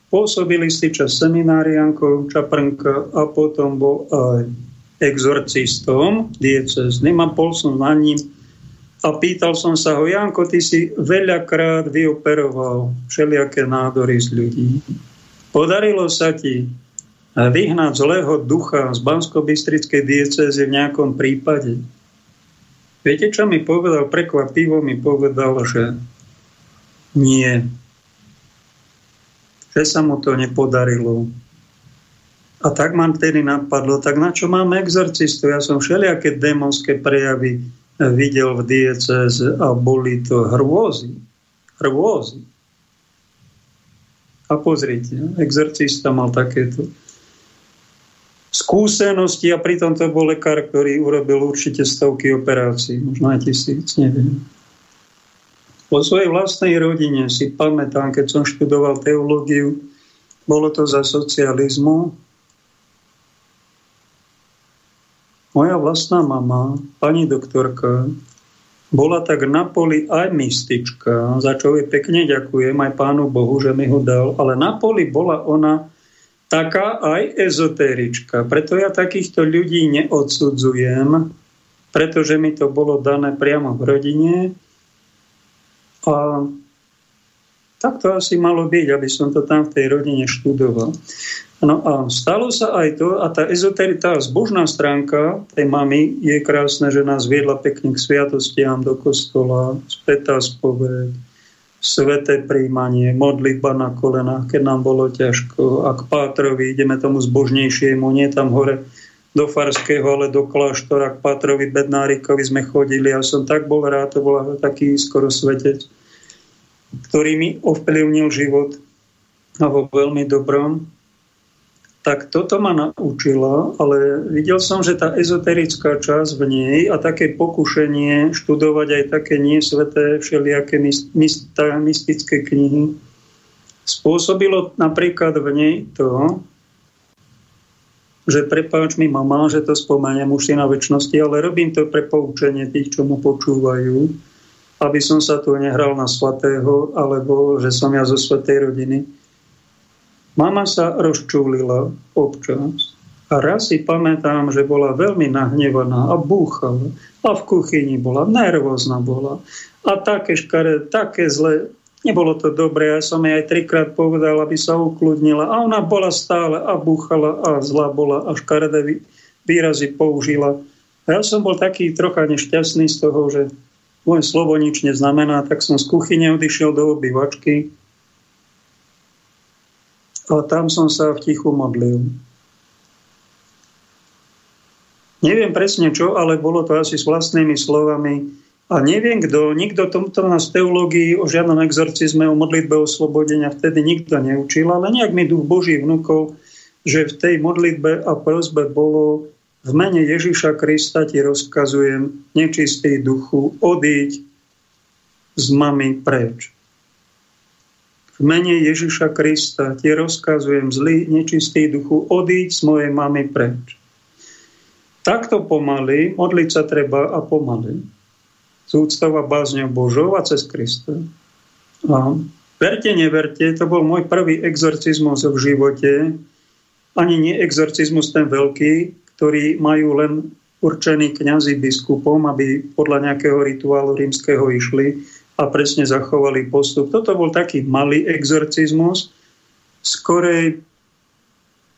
pôsobili si čas semináriankov Čaprnka a potom bol aj exorcistom diecezným a bol som na ním a pýtal som sa ho, Janko, ty si veľakrát vyoperoval všelijaké nádory z ľudí. Podarilo sa ti vyhnať zlého ducha z Bansko-Bystrickej diecezy v nejakom prípade? Viete, čo mi povedal? Prekvapivo mi povedal, že nie. Že sa mu to nepodarilo. A tak mám tedy napadlo, tak na čo máme exorcistu? Ja som všelijaké démonské prejavy videl v dieceze a boli to hrôzy. Hrôzy. A pozrite, exorcista mal takéto skúsenosti a pritom to bol lekár, ktorý urobil určite stovky operácií, možno aj tisíc, neviem. Po svojej vlastnej rodine si pamätám, keď som študoval teológiu, bolo to za socializmu. Moja vlastná mama, pani doktorka, bola tak na poli aj mystička, za čo jej pekne ďakujem aj pánu Bohu, že mi ho dal, ale na poli bola ona taká aj ezotérička. Preto ja takýchto ľudí neodsudzujem, pretože mi to bolo dané priamo v rodine. A tak to asi malo byť, aby som to tam v tej rodine študoval. No a stalo sa aj to, a tá ezoterita, zbožná stránka tej mamy je krásne, že nás viedla pekne k sviatostiam do kostola, spätá spoveď, sveté príjmanie, modlitba na kolenách, keď nám bolo ťažko. A k Pátrovi ideme tomu zbožnejšiemu, nie tam hore do Farského, ale do kláštora k Pátrovi Bednárikovi sme chodili. Ja som tak bol rád, to bol taký skoro svetec, ktorý mi ovplyvnil život a vo veľmi dobrom tak toto ma naučilo, ale videl som, že tá ezoterická časť v nej a také pokušenie študovať aj také niesveté všelijaké mystické knihy spôsobilo napríklad v nej to, že prepáč mi mama, že to spomeniem už si na väčšnosti, ale robím to pre poučenie tých, čo mu počúvajú, aby som sa tu nehral na svatého, alebo že som ja zo svetej rodiny Mama sa rozčúlila občas a raz si pamätám, že bola veľmi nahnevaná a búchala a v kuchyni bola, nervózna bola a také škare, také zle, nebolo to dobré, ja som jej aj trikrát povedal, aby sa ukludnila a ona bola stále a búchala a zlá bola a škaredé výrazy použila. A ja som bol taký trocha nešťastný z toho, že moje slovo nič neznamená, tak som z kuchyne odišiel do obývačky a tam som sa v tichu modlil. Neviem presne čo, ale bolo to asi s vlastnými slovami. A neviem kto, nikto tomto nás teológii o žiadnom exorcizme, o modlitbe oslobodenia vtedy nikto neučil, ale nejak mi duch Boží vnúkol, že v tej modlitbe a prozbe bolo v mene Ježiša Krista ti rozkazujem, nečistý duchu, odíď, z mamy preč. V mene Ježiša Krista ti rozkazujem zlý, nečistý duchu, odíď z mojej mamy preč. Takto pomaly, modliť sa treba a pomaly. Z úctou a bázňou Božou a cez Krista. A verte, neverte, to bol môj prvý exorcizmus v živote. Ani nie exorcizmus ten veľký, ktorý majú len určení kňazi biskupom, aby podľa nejakého rituálu rímskeho išli a presne zachovali postup. Toto bol taký malý exorcizmus, skorej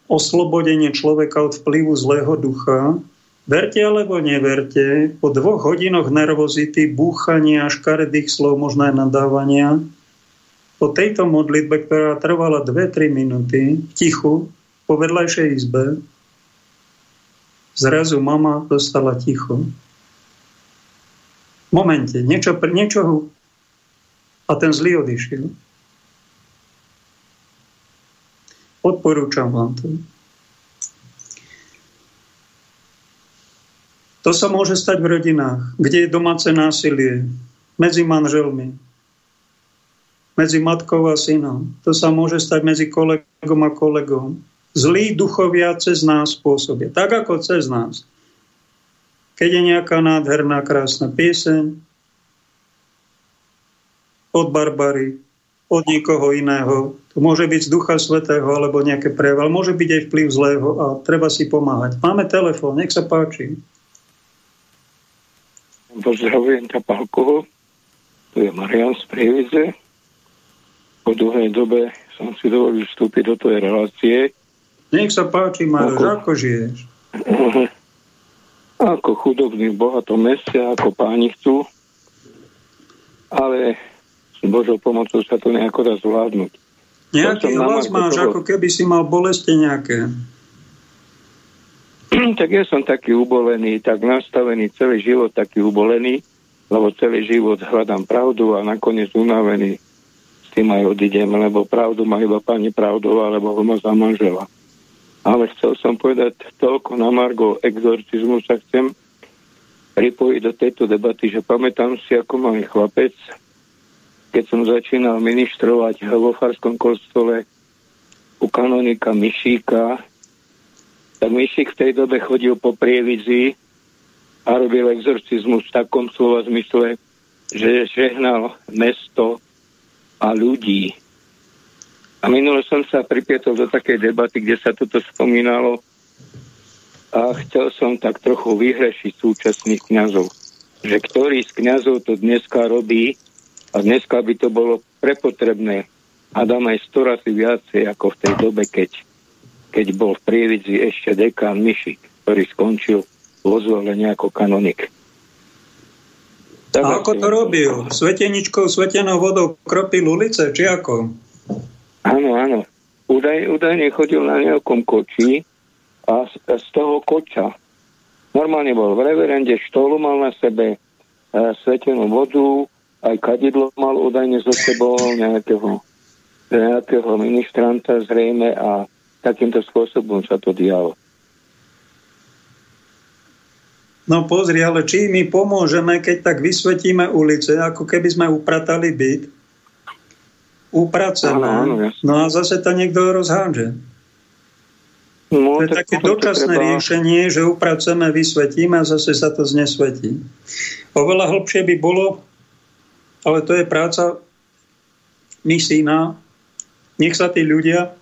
oslobodenie človeka od vplyvu zlého ducha. Verte alebo neverte, po dvoch hodinoch nervozity, búchania, škaredých slov, možno aj nadávania, po tejto modlitbe, ktorá trvala 2-3 minúty, tichu, po vedľajšej izbe, zrazu mama dostala ticho. V momente, niečo, niečo a ten zlý odišiel. Odporúčam vám to. To sa môže stať v rodinách, kde je domáce násilie medzi manželmi, medzi matkou a synom. To sa môže stať medzi kolegom a kolegom. Zlí duchovia cez nás pôsobia. Tak ako cez nás. Keď je nejaká nádherná, krásna pieseň, od Barbary, od niekoho iného. To môže byť z Ducha Svetého alebo nejaké prejav, môže byť aj vplyv zlého a treba si pomáhať. Máme telefón, nech sa páči. Pozdravujem Tapalkovo, tu je Marian z Prievidze. Po dlhej dobe som si dovolil vstúpiť do tej relácie. Nech sa páči, Maroš, ako, ako žiješ? (laughs) Ako chudobný v bohatom meste, ako páni chcú. Ale s Božou pomocou sa to nejako dá zvládnuť. Nejaký hlas máš, toho... ako keby si mal bolesti nejaké. (clears throat) tak ja som taký ubolený, tak nastavený celý život taký ubolený, lebo celý život hľadám pravdu a nakoniec unavený s tým aj odídem, lebo pravdu má iba pani pravdu, alebo ho má za manžela. Ale chcel som povedať toľko na Margo exorcizmu sa chcem pripojiť do tejto debaty, že pamätám si, ako malý chlapec, keď som začínal ministrovať vo Farskom kostole u kanonika Mišíka, tak Mišík v tej dobe chodil po prievidzi a robil exorcizmus v takom slova zmysle, že žehnal mesto a ľudí. A minule som sa pripietol do takej debaty, kde sa toto spomínalo a chcel som tak trochu vyhrešiť súčasných kňazov. Že ktorý z kňazov to dneska robí, a dneska by to bolo prepotrebné a dám aj 100 razy viacej ako v tej dobe, keď, keď bol v Prievidzi ešte dekán Mišik, ktorý skončil vo zvolení ako kanonik. Tak a ako to robil? Sveteničkou, svetenou vodou kropil ulice, či ako? Áno, áno. Údaj, údajne chodil na nejakom koči a z, z toho koča normálne bol v reverende, štolu mal na sebe e, svetenú vodu, aj kadidlo mal údajne so sebou nejakého, nejakého ministranta zrejme a takýmto spôsobom sa to dialo. No pozri, ale či my pomôžeme, keď tak vysvetíme ulice, ako keby sme upratali byt, upraceme, no a zase to niekto rozhádže. No, to je také dočasné treba... riešenie, že upraceme, vysvetíme a zase sa to znesvetí. Oveľa hlbšie by bolo ale to je práca misína. Nech sa tí ľudia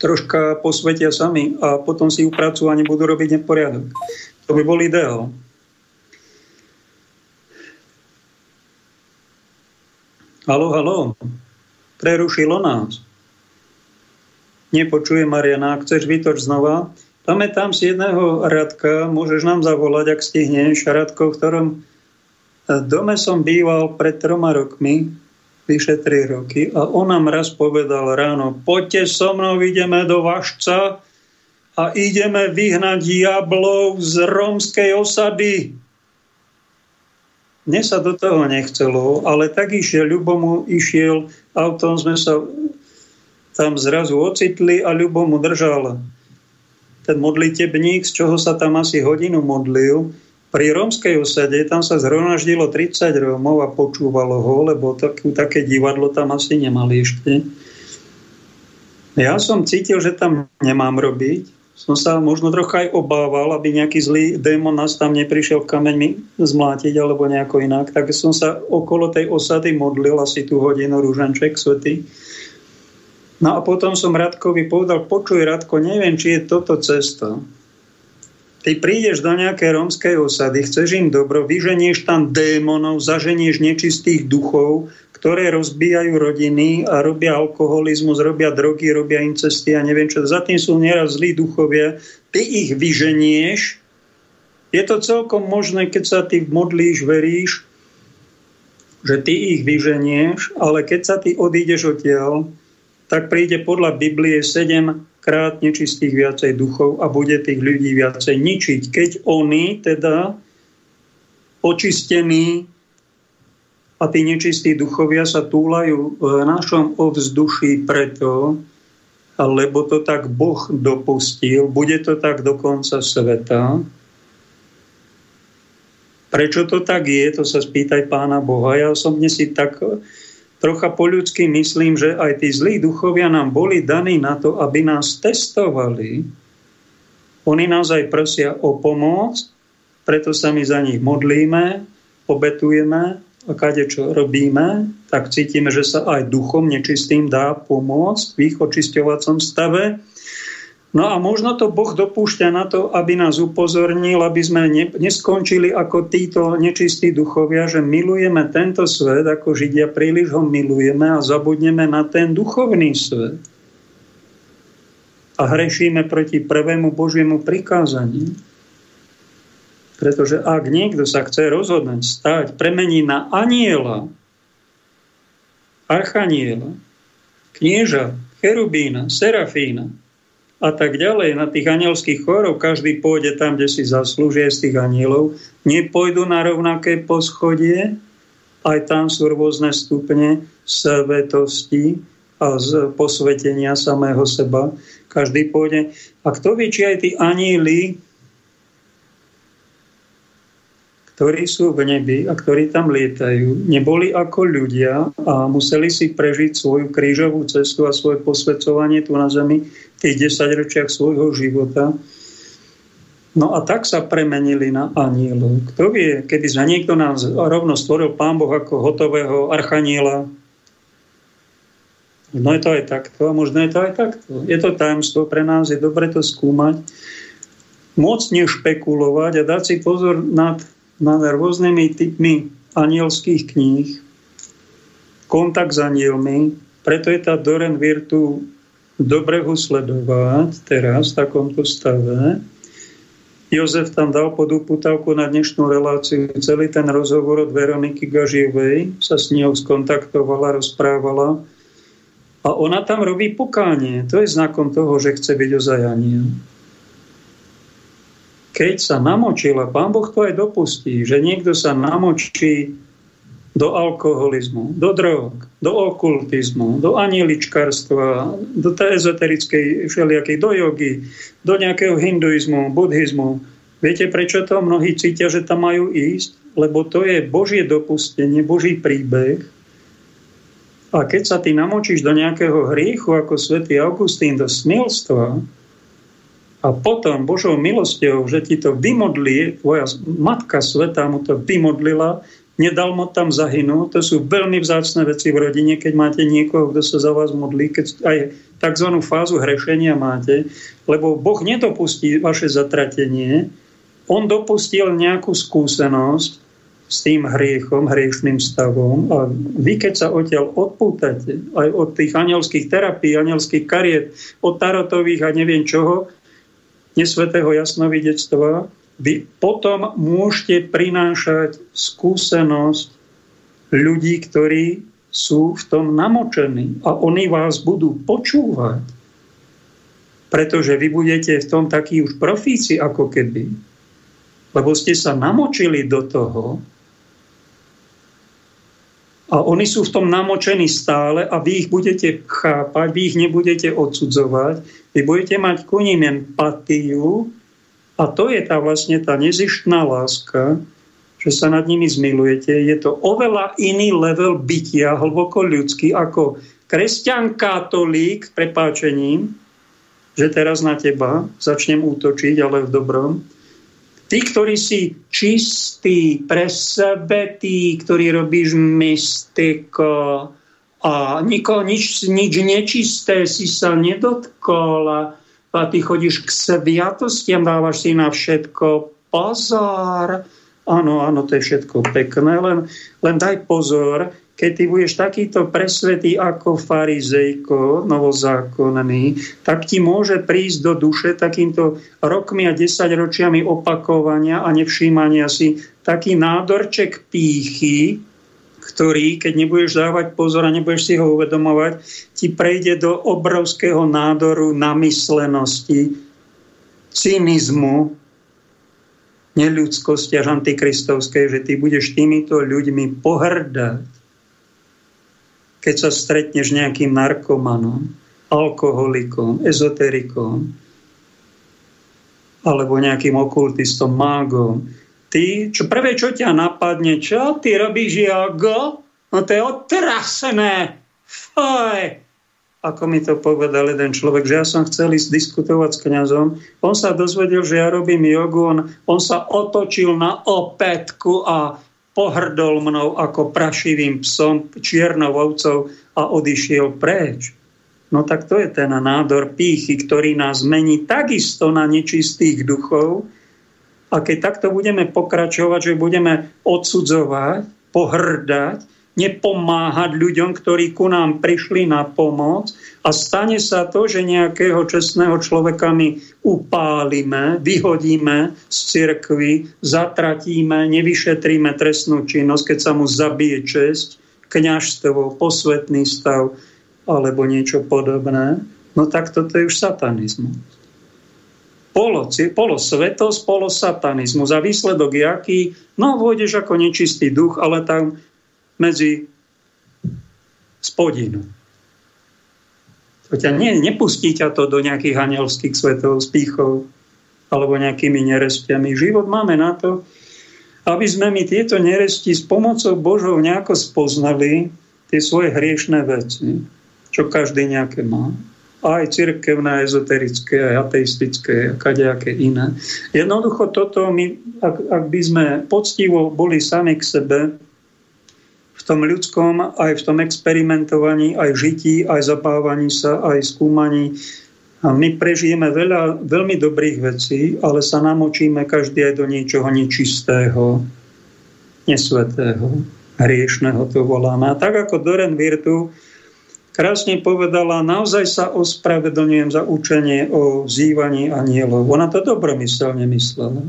troška posvetia sami a potom si upracujú a nebudú robiť neporiadok. To by bol ideál. Halo, halo. Prerušilo nás. Nepočuje Mariana. Ak chceš, vytoč znova. Pamätám si jedného Radka, môžeš nám zavolať, ak stihneš, Radko, v ktorom dome som býval pred troma rokmi, vyše tri roky, a on nám raz povedal ráno, poďte so mnou, ideme do Vašca a ideme vyhnať diablov z rómskej osady. Mne sa do toho nechcelo, ale tak išiel, Ľubo mu išiel, autom sme sa tam zrazu ocitli a Ľubo mu držal ten modlitebník, z čoho sa tam asi hodinu modlil Pri rómskej osade tam sa zhromaždilo 30 Rómov a počúvalo ho, lebo tak, také divadlo tam asi nemali ešte. Ja som cítil, že tam nemám robiť. Som sa možno trocha aj obával, aby nejaký zlý démon nás tam neprišiel v kameň mi zmlátiť alebo nejako inak. Tak som sa okolo tej osady modlil asi tú hodinu rúžanček svety. No a potom som Radkovi povedal, počuj Radko, neviem, či je toto cesta Ty prídeš do nejakej rómskej osady, chceš im dobro, vyženieš tam démonov, zaženieš nečistých duchov, ktoré rozbijajú rodiny a robia alkoholizmus, robia drogy, robia incesty a neviem čo. Za tým sú nieraz zlí duchovia. Ty ich vyženieš. Je to celkom možné, keď sa ty modlíš, veríš, že ty ich vyženieš, ale keď sa ty odídeš odtiaľ, tak príde podľa Biblie 7 krát nečistých viacej duchov a bude tých ľudí viacej ničiť. Keď oni teda očistení a tí nečistí duchovia sa túlajú v našom ovzduší preto, lebo to tak Boh dopustil, bude to tak do konca sveta. Prečo to tak je, to sa spýtaj pána Boha. Ja som dnes si tak trocha po ľudsky myslím, že aj tí zlí duchovia nám boli daní na to, aby nás testovali. Oni nás aj prosia o pomoc, preto sa my za nich modlíme, obetujeme a kade čo robíme, tak cítime, že sa aj duchom nečistým dá pomôcť v ich očisťovacom stave. No a možno to Boh dopúšťa na to, aby nás upozornil, aby sme ne, neskončili ako títo nečistí duchovia, že milujeme tento svet, ako Židia príliš ho milujeme a zabudneme na ten duchovný svet. A hrešíme proti prvému Božiemu prikázaniu. Pretože ak niekto sa chce rozhodnúť stať, premení na aniela, archaniela, knieža, cherubína, serafína, a tak ďalej, na tých anielských chorov, každý pôjde tam, kde si zaslúžie z tých anielov, nepôjdu na rovnaké poschodie, aj tam sú rôzne stupne svetosti a z posvetenia samého seba. Každý pôjde. A kto vie, či aj tí anieli ktorí sú v nebi a ktorí tam lietajú, neboli ako ľudia a museli si prežiť svoju krížovú cestu a svoje posvedcovanie tu na zemi tých desaťročiach svojho života. No a tak sa premenili na anielov. Kto vie, keby sa niekto nás rovno stvoril Pán Boh ako hotového archaniela, no je to aj takto a možno je to aj takto. Je to tajomstvo pre nás, je dobre to skúmať, moc nešpekulovať a dať si pozor nad nad rôznymi typmi anielských kníh, kontakt s anielmi, preto je tá Doren Virtu dobre ho sledovať teraz v takomto stave. Jozef tam dal pod uputavku na dnešnú reláciu celý ten rozhovor od Veroniky Gažievej, sa s ňou skontaktovala, rozprávala a ona tam robí pokánie. To je znakom toho, že chce byť ozaj aniel keď sa namočila, pán Boh to aj dopustí, že niekto sa namočí do alkoholizmu, do drog, do okultizmu, do anieličkarstva, do tej ezoterickej všelijakej, do jogy, do nejakého hinduizmu, buddhizmu. Viete, prečo to mnohí cítia, že tam majú ísť? Lebo to je Božie dopustenie, Boží príbeh. A keď sa ty namočíš do nejakého hriechu, ako svätý Augustín, do smilstva, a potom Božou milosťou, že ti to vymodlí, tvoja matka sveta mu to vymodlila, nedal mu tam zahynúť. To sú veľmi vzácne veci v rodine, keď máte niekoho, kto sa za vás modlí, keď aj tzv. fázu hrešenia máte, lebo Boh nedopustí vaše zatratenie, on dopustil nejakú skúsenosť s tým hriechom,hriešným stavom a vy, keď sa odtiaľ odpútate aj od tých anielských terapií, anielských kariet, od tarotových a neviem čoho, nesvetého jasnovidectva, vy potom môžete prinášať skúsenosť ľudí, ktorí sú v tom namočení a oni vás budú počúvať. Pretože vy budete v tom takí už profíci ako keby. Lebo ste sa namočili do toho, a oni sú v tom namočení stále a vy ich budete chápať, vy ich nebudete odsudzovať, vy budete mať ku ním empatiu a to je tá vlastne tá nezištná láska, že sa nad nimi zmilujete. Je to oveľa iný level bytia, hlboko ľudský, ako kresťan katolík, prepáčením, že teraz na teba začnem útočiť, ale v dobrom. Tí, ktorí si čistý pre sebe, tí, ktorí robíš mystiko a nikoho nič, nič nečisté si sa nedotkol a ty chodíš k sviatostiam, dávaš si na všetko pozor. Áno, áno, to je všetko pekné, len, len daj pozor, keď ty budeš takýto presvetý ako farizejko, novozákonný, tak ti môže prísť do duše takýmto rokmi a desaťročiami opakovania a nevšímania si taký nádorček pýchy, ktorý, keď nebudeš dávať pozor a nebudeš si ho uvedomovať, ti prejde do obrovského nádoru namyslenosti, cynizmu, neľudskosti až antikristovskej, že ty budeš týmito ľuďmi pohrdať, keď sa stretneš nejakým narkomanom, alkoholikom, ezoterikom, alebo nejakým okultistom, mágom. Ty, čo prvé, čo ťa napadne, čo ty robíš, Jago? No to je otrasené. Faj ako mi to povedal jeden človek, že ja som chcel ísť diskutovať s kňazom. On sa dozvedel, že ja robím jogu, on, on sa otočil na opätku a pohrdol mnou ako prašivým psom, čiernou ovcov a odišiel preč. No tak to je ten nádor pýchy, ktorý nás mení takisto na nečistých duchov. A keď takto budeme pokračovať, že budeme odsudzovať, pohrdať, nepomáhať ľuďom, ktorí ku nám prišli na pomoc a stane sa to, že nejakého čestného človeka my upálime, vyhodíme z cirkvy, zatratíme, nevyšetríme trestnú činnosť, keď sa mu zabije česť, kňažstvo, posvetný stav alebo niečo podobné, no tak toto je už satanizmus. Polo, polo svetosť, polo satanizmus. A výsledok je aký? No, vôjdeš ako nečistý duch, ale tam medzi spodinu. To ťa ne, nepustí ťa to do nejakých anielských svetov, spíchov alebo nejakými nerestiami. Život máme na to, aby sme my tieto neresti s pomocou Božou nejako spoznali tie svoje hriešné veci, čo každý nejaké má. Aj cirkevné, ezoterické, aj ateistické, kadejaké iné. Jednoducho toto, my, ak, ak by sme poctivo boli sami k sebe, v tom ľudskom, aj v tom experimentovaní, aj žití, aj zabávaní sa, aj skúmaní. A my prežijeme veľa veľmi dobrých vecí, ale sa namočíme každý aj do niečoho nečistého, nesvetého, hriešného to voláme. A tak ako Doren Virtu krásne povedala, naozaj sa ospravedlňujem za učenie o vzývaní anielov. Ona to dobromyselne myslela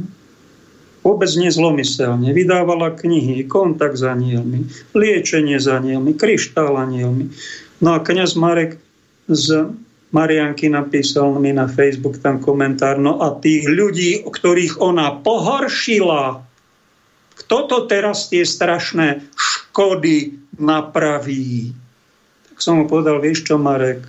vôbec nezlomyselne. Vydávala knihy, kontakt s anielmi, liečenie s anielmi, kryštál anielmi. No a kniaz Marek z Marianky napísal mi na Facebook tam komentár, no a tých ľudí, ktorých ona pohoršila, kto to teraz tie strašné škody napraví? Som mu povedal, vieš čo, Marek,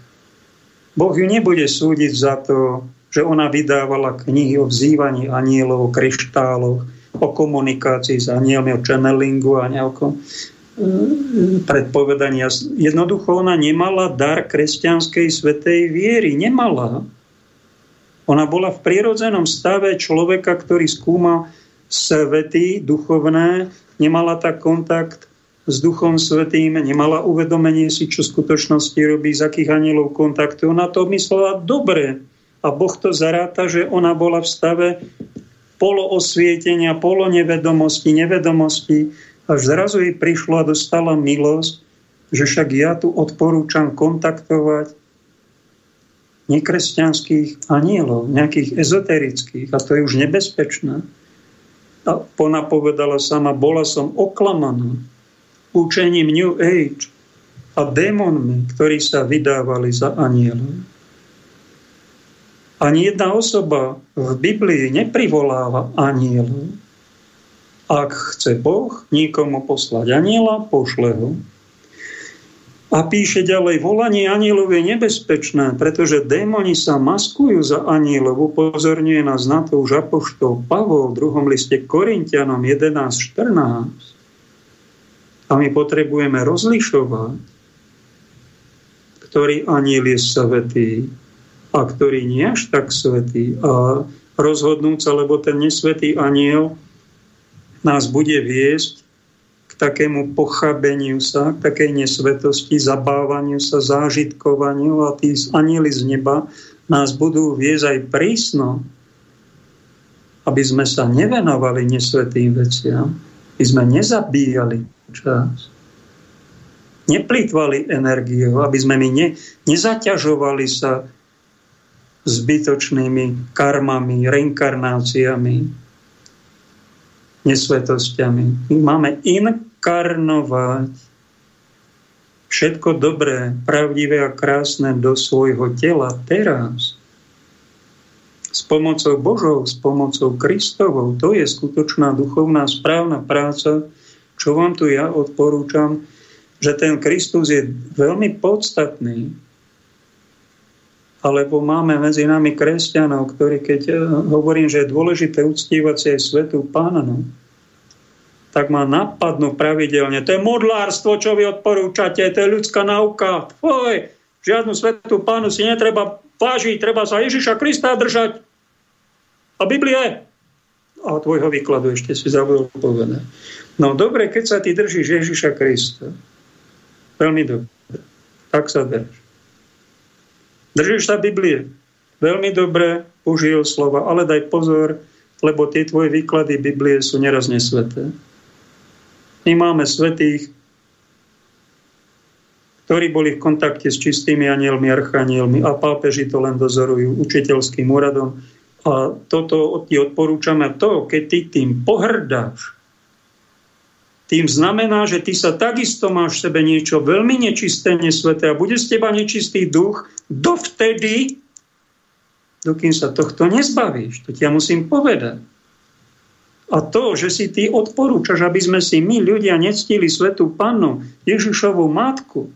Boh ju nebude súdiť za to, že ona vydávala knihy o vzývaní anielov, o kryštáloch, o komunikácii s anielmi, o channelingu a nejakom mm, predpovedania. Jednoducho ona nemala dar kresťanskej svetej viery. Nemala. Ona bola v prirodzenom stave človeka, ktorý skúma svety duchovné, nemala tak kontakt s Duchom Svetým, nemala uvedomenie si, čo v skutočnosti robí, z akých anielov kontaktuje. Ona to myslela dobre a Boh to zaráta, že ona bola v stave poloosvietenia, polonevedomosti, nevedomosti, až zrazu jej prišlo a dostala milosť, že však ja tu odporúčam kontaktovať nekresťanských anielov, nejakých ezoterických, a to je už nebezpečné. A ona povedala sama, bola som oklamaná učením New Age a démonmi, ktorí sa vydávali za anielov. Ani jedna osoba v Biblii neprivoláva anielu. Ak chce Boh nikomu poslať aniela, pošle ho. A píše ďalej, volanie anielov je nebezpečné, pretože démoni sa maskujú za anielov. Upozorňuje nás na to už Apoštol Pavol v druhom liste Korintianom 11.14. A my potrebujeme rozlišovať, ktorý aniel je svetý a ktorý nie až tak svetý. A rozhodnúť sa, lebo ten nesvetý aniel nás bude viesť takému pochabeniu sa, k takej nesvetosti, zabávaniu sa, zážitkovaniu a tí anieli z neba nás budú viesť aj prísno, aby sme sa nevenovali nesvetým veciam, aby sme nezabíjali čas, neplýtvali energiou, aby sme my ne, nezaťažovali sa zbytočnými karmami, reinkarnáciami, nesvetosťami. My máme in inkarnovať všetko dobré, pravdivé a krásne do svojho tela teraz. S pomocou Božou, s pomocou Kristovou. To je skutočná duchovná správna práca, čo vám tu ja odporúčam, že ten Kristus je veľmi podstatný, alebo máme medzi nami kresťanov, ktorí, keď eh, hovorím, že je dôležité uctívať si aj svetú pánu, tak ma napadnú pravidelne. To je modlárstvo, čo vy odporúčate, to je ľudská nauka. Oj, žiadnu svetú pánu si netreba vážiť, treba sa Ježiša Krista držať. A Biblie. A tvojho výkladu ešte si zabudol povedať. No dobre, keď sa ty držíš Ježiša Krista. Veľmi dobre. Tak sa drž. Držíš sa Biblie. Veľmi dobre, užil slova, ale daj pozor, lebo tie tvoje výklady Biblie sú nerazne sveté. My máme svetých, ktorí boli v kontakte s čistými anielmi, archanielmi a pápeži to len dozorujú učiteľským úradom. A toto ti odporúčame to, keď ty tým pohrdáš, tým znamená, že ty sa takisto máš v sebe niečo veľmi nečisté, nesveté a bude z teba nečistý duch dovtedy, dokým sa tohto nezbavíš. To ti ja musím povedať. A to, že si ty odporúčaš, aby sme si my, ľudia, nectili svetú pannu, Ježišovú matku,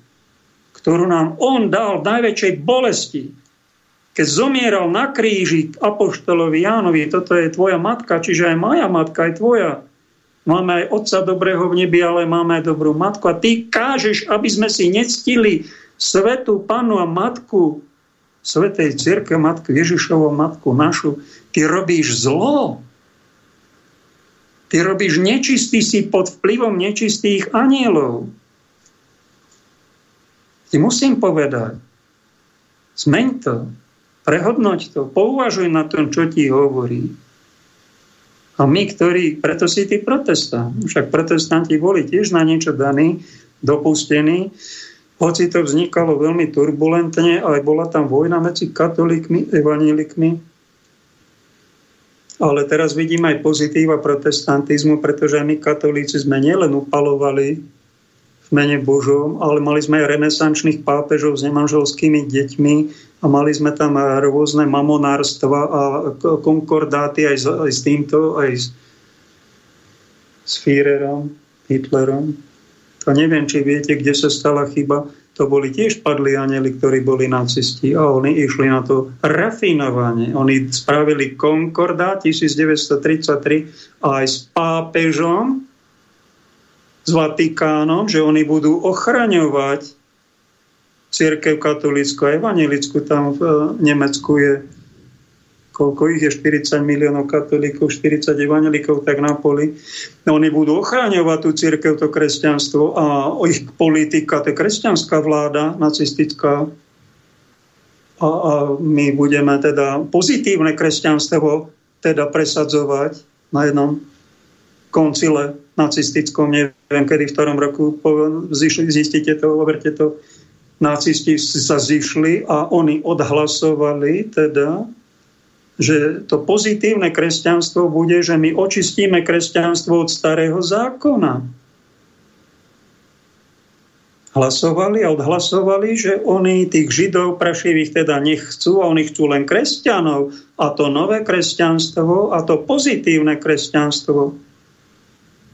ktorú nám on dal v najväčšej bolesti, keď zomieral na kríži Apoštolovi Jánovi, toto je tvoja matka, čiže aj moja matka, aj tvoja. Máme aj Otca dobrého v nebi, ale máme aj dobrú matku. A ty kážeš, aby sme si nectili svetú panu a matku, svetej cirke matku, Ježišovú matku našu. Ty robíš zlo. Ty robíš nečistý si pod vplyvom nečistých anielov. Ti musím povedať, zmeň to, prehodnoť to, pouvažuj na tom, čo ti hovorí. A my, ktorí, preto si tí protestant, však protestanti boli tiež na niečo daní, dopustení, hoci to vznikalo veľmi turbulentne, ale bola tam vojna medzi katolíkmi, evanielikmi, ale teraz vidím aj pozitíva protestantizmu, pretože my katolíci sme nielen upalovali v mene Božom, ale mali sme aj renesančných pápežov s nemanželskými deťmi a mali sme tam rôzne mamonárstva a konkordáty aj s, aj s týmto, aj s, s Führerom, Hitlerom. To neviem, či viete, kde sa stala chyba to boli tiež padli anjeli, ktorí boli nacisti a oni išli na to rafinovanie. Oni spravili Concorda 1933 aj s pápežom, s Vatikánom, že oni budú ochraňovať církev katolícku a evangelickú. Tam v eh, Nemecku je koľko ich je, 40 miliónov katolíkov, 40 evangelikov, tak na poli. No, oni budú ochráňovať tú církev, to kresťanstvo a ich politika, to je kresťanská vláda, nacistická. A, a my budeme teda pozitívne kresťanstvo teda presadzovať na jednom koncile nacistickom, neviem kedy, v ktorom roku zistíte to, overte to, nacisti sa zišli a oni odhlasovali teda že to pozitívne kresťanstvo bude, že my očistíme kresťanstvo od starého zákona. Hlasovali a odhlasovali, že oni tých židov prašivých teda nechcú a oni chcú len kresťanov a to nové kresťanstvo a to pozitívne kresťanstvo.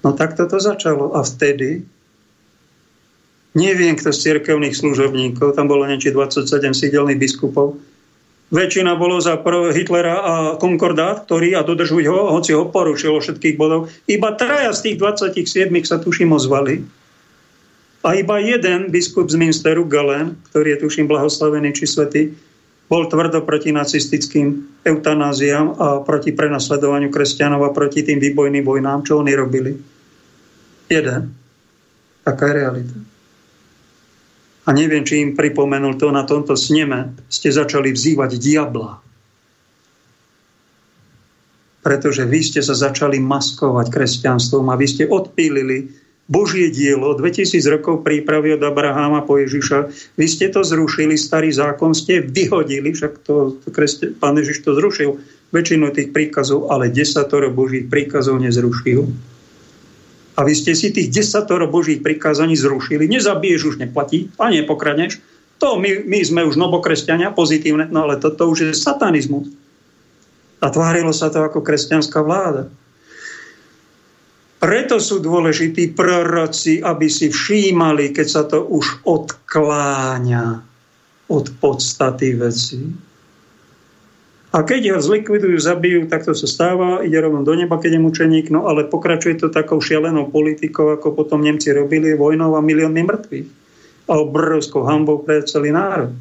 No tak toto začalo. A vtedy Neviem, kto z cirkevných služobníkov, tam bolo niečo 27 sídelných biskupov. Väčšina bolo za Hitlera a konkordát, ktorý a dodržujú ho, hoci ho porušilo všetkých bodov. Iba traja z tých 27 sa tuším ozvali. A iba jeden biskup z Minsteru, Galen, ktorý je tuším blahoslavený či svetý, bol tvrdo proti nacistickým eutanáziám a proti prenasledovaniu kresťanov a proti tým výbojným vojnám, čo oni robili. Jeden. Taká je realita. A neviem, či im pripomenul to na tomto sneme, ste začali vzývať diabla. Pretože vy ste sa začali maskovať kresťanstvom a vy ste odpílili Božie dielo, 2000 rokov prípravy od Abraháma po Ježiša. Vy ste to zrušili, starý zákon ste vyhodili, však to, to kresťan, pán Ježiš to zrušil, väčšinu tých príkazov, ale desatoro Božích príkazov nezrušil. A vy ste si tých desatoro Božích prikázaní zrušili. Nezabiješ už neplatí a nepokradneš. To my, my sme už nobokresťania, pozitívne, no ale toto už je satanizmus. A tvárilo sa to ako kresťanská vláda. Preto sú dôležití proroci, aby si všímali, keď sa to už odkláňa od podstaty veci. A keď ho zlikvidujú, zabijú, tak to sa stáva, ide rovno do neba, keď je mučeník, no ale pokračuje to takou šialenou politikou, ako potom Nemci robili vojnou a milióny mŕtvych. A obrovskou hambou pre celý národ.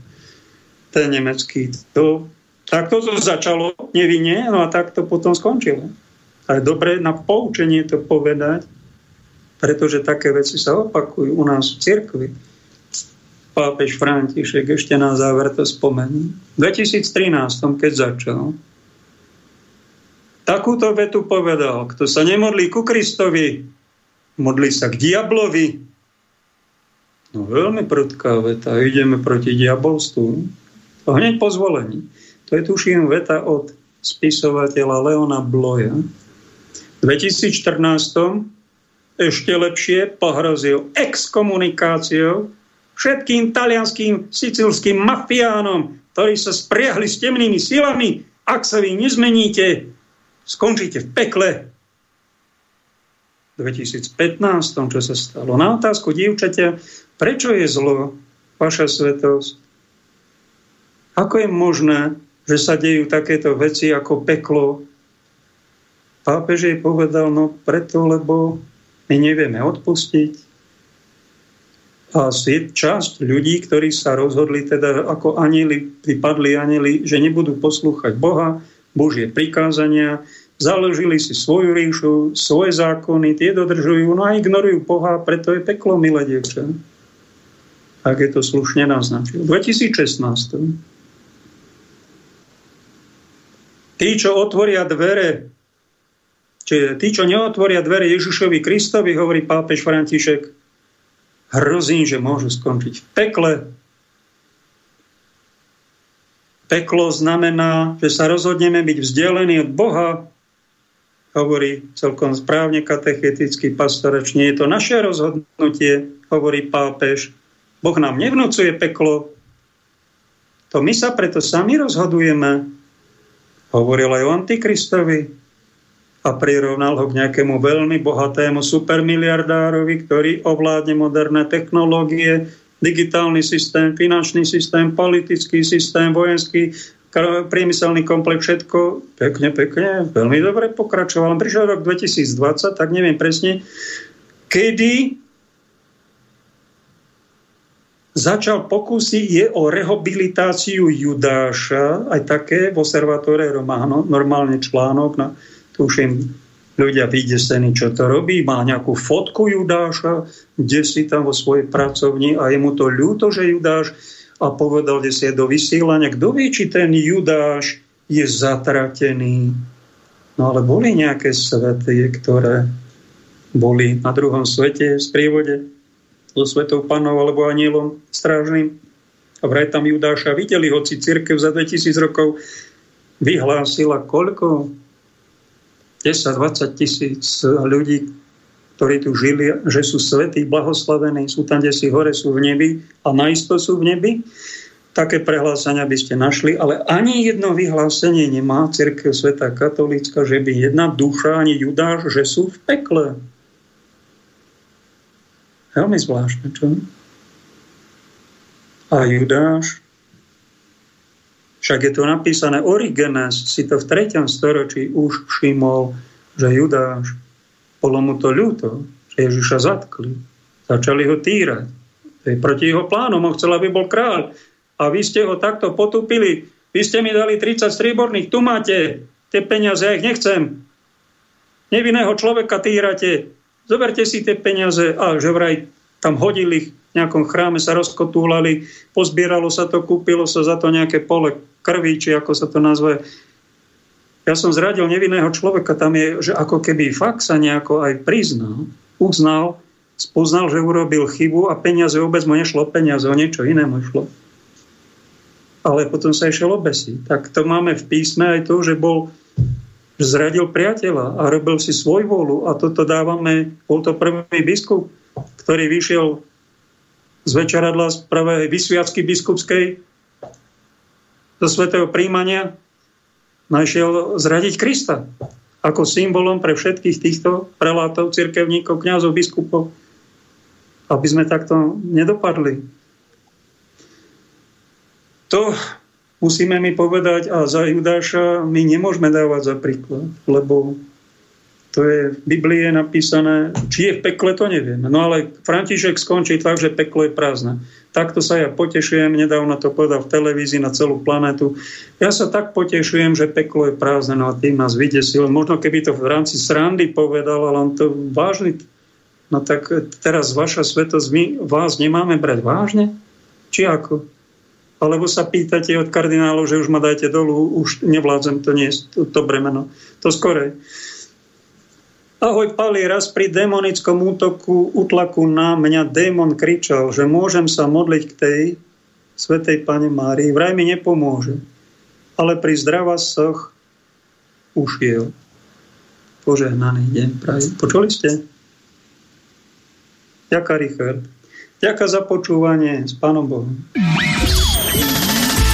Ten nemecký. To, tak to začalo nevinne, no a tak to potom skončilo. A je dobre na poučenie to povedať, pretože také veci sa opakujú u nás v cirkvi pápež František ešte na záver to spomení. V 2013, keď začal, takúto vetu povedal, kto sa nemodlí ku Kristovi, modlí sa k diablovi. No veľmi prudká veta, ideme proti diabolstvu. To hneď po zvolení. To je tuším veta od spisovateľa Leona Bloja. V 2014 ešte lepšie pohrozil exkomunikáciou všetkým talianským, sicilským mafiánom, ktorí sa spriahli s temnými silami, ak sa vy nezmeníte, skončíte v pekle. V 2015, čo sa stalo. Na otázku dievčaťa, prečo je zlo vaša svetosť? Ako je možné, že sa dejú takéto veci ako peklo? Pápež jej povedal, no preto, lebo my nevieme odpustiť, a časť ľudí, ktorí sa rozhodli teda ako anieli, vypadli anieli, že nebudú poslúchať Boha, Božie prikázania, založili si svoju ríšu, svoje zákony, tie dodržujú, no a ignorujú Boha, preto je peklo, milé dievča. Ak je to slušne naznačil. 2016. Tí, čo otvoria dvere, čiže tí, čo neotvoria dvere Ježišovi Kristovi, hovorí pápež František, hrozí, že môžu skončiť v pekle. Peklo znamená, že sa rozhodneme byť vzdialení od Boha, hovorí celkom správne katechetický pastorač. Nie je to naše rozhodnutie, hovorí pápež. Boh nám nevnúcuje peklo. To my sa preto sami rozhodujeme. Hovoril aj o Antikristovi a prirovnal ho k nejakému veľmi bohatému supermiliardárovi, ktorý ovládne moderné technológie, digitálny systém, finančný systém, politický systém, vojenský, priemyselný komplex, všetko pekne, pekne, veľmi dobre pokračoval. Prišiel rok 2020, tak neviem presne, kedy začal pokusy je o rehabilitáciu Judáša, aj také v Observatore Romano, normálne článok na tuším, ľudia vydesení, čo to robí, má nejakú fotku Judáša, kde si tam vo svojej pracovni a je mu to ľúto, že Judáš a povedal, kde si je do vysielania, kto vie, či ten Judáš je zatratený. No ale boli nejaké svety, ktoré boli na druhom svete v sprievode so svetou panov alebo anielom strážnym. A vraj tam Judáša videli, hoci církev za 2000 rokov vyhlásila koľko? 10-20 tisíc ľudí, ktorí tu žili, že sú svetí, blahoslavení, sú tam, kde si hore, sú v nebi a naisto sú v nebi. Také prehlásenia by ste našli, ale ani jedno vyhlásenie nemá Cirkev Sveta Katolícka, že by jedna duša, ani Judáš, že sú v pekle. Veľmi zvláštne, čo? A Judáš, však je to napísané, Origenes si to v 3. storočí už všimol, že Judáš, bolo mu to ľúto, že Ježiša zatkli. Začali ho týrať. To je proti jeho plánom, on chcel, aby bol kráľ. A vy ste ho takto potupili. Vy ste mi dali 30 stríborných, tu máte tie peniaze, ja ich nechcem. Nevinného človeka týrate, zoberte si tie peniaze a že vraj tam hodili ich v nejakom chráme, sa rozkotúlali, pozbieralo sa to, kúpilo sa za to nejaké pole krvi, či ako sa to nazve. Ja som zradil nevinného človeka, tam je, že ako keby fakt sa nejako aj priznal, uznal, spoznal, že urobil chybu a peniaze vôbec mu nešlo peniaze, o niečo iné mu išlo. Ale potom sa išiel obesiť. Tak to máme v písme aj to, že bol zradil priateľa a robil si svoj volu a toto dávame, bol to prvý biskup, ktorý vyšiel z večeradla z prvej vysviacky biskupskej do svetého príjmania našiel zradiť Krista ako symbolom pre všetkých týchto prelátov, cirkevníkov, kňazov, biskupov, aby sme takto nedopadli. To musíme mi povedať, a za Judáša my nemôžeme dávať za príklad, lebo to je v Biblii napísané, či je v pekle, to neviem. No ale František skončí tak, že peklo je prázdne. Takto sa ja potešujem, nedávno to povedal v televízii na celú planetu. Ja sa tak potešujem, že peklo je prázdne, no a tým nás vydesil. Možno keby to v rámci srandy povedal, ale on to vážny. No tak teraz vaša svetosť, my vás nemáme brať vážne? Či ako? Alebo sa pýtate od kardinálov, že už ma dajte dolu, už nevládzem to nie to, to bremeno. To skorej. Ahoj Pali, raz pri demonickom útoku, utlaku na mňa démon kričal, že môžem sa modliť k tej svetej Pane Márii. Vraj mi nepomôže. Ale pri zdravasoch ušiel. Požehnaný deň prajem. Počuli ste? Ďaká, Richard. Ďaká za počúvanie. S Pánom Bohom.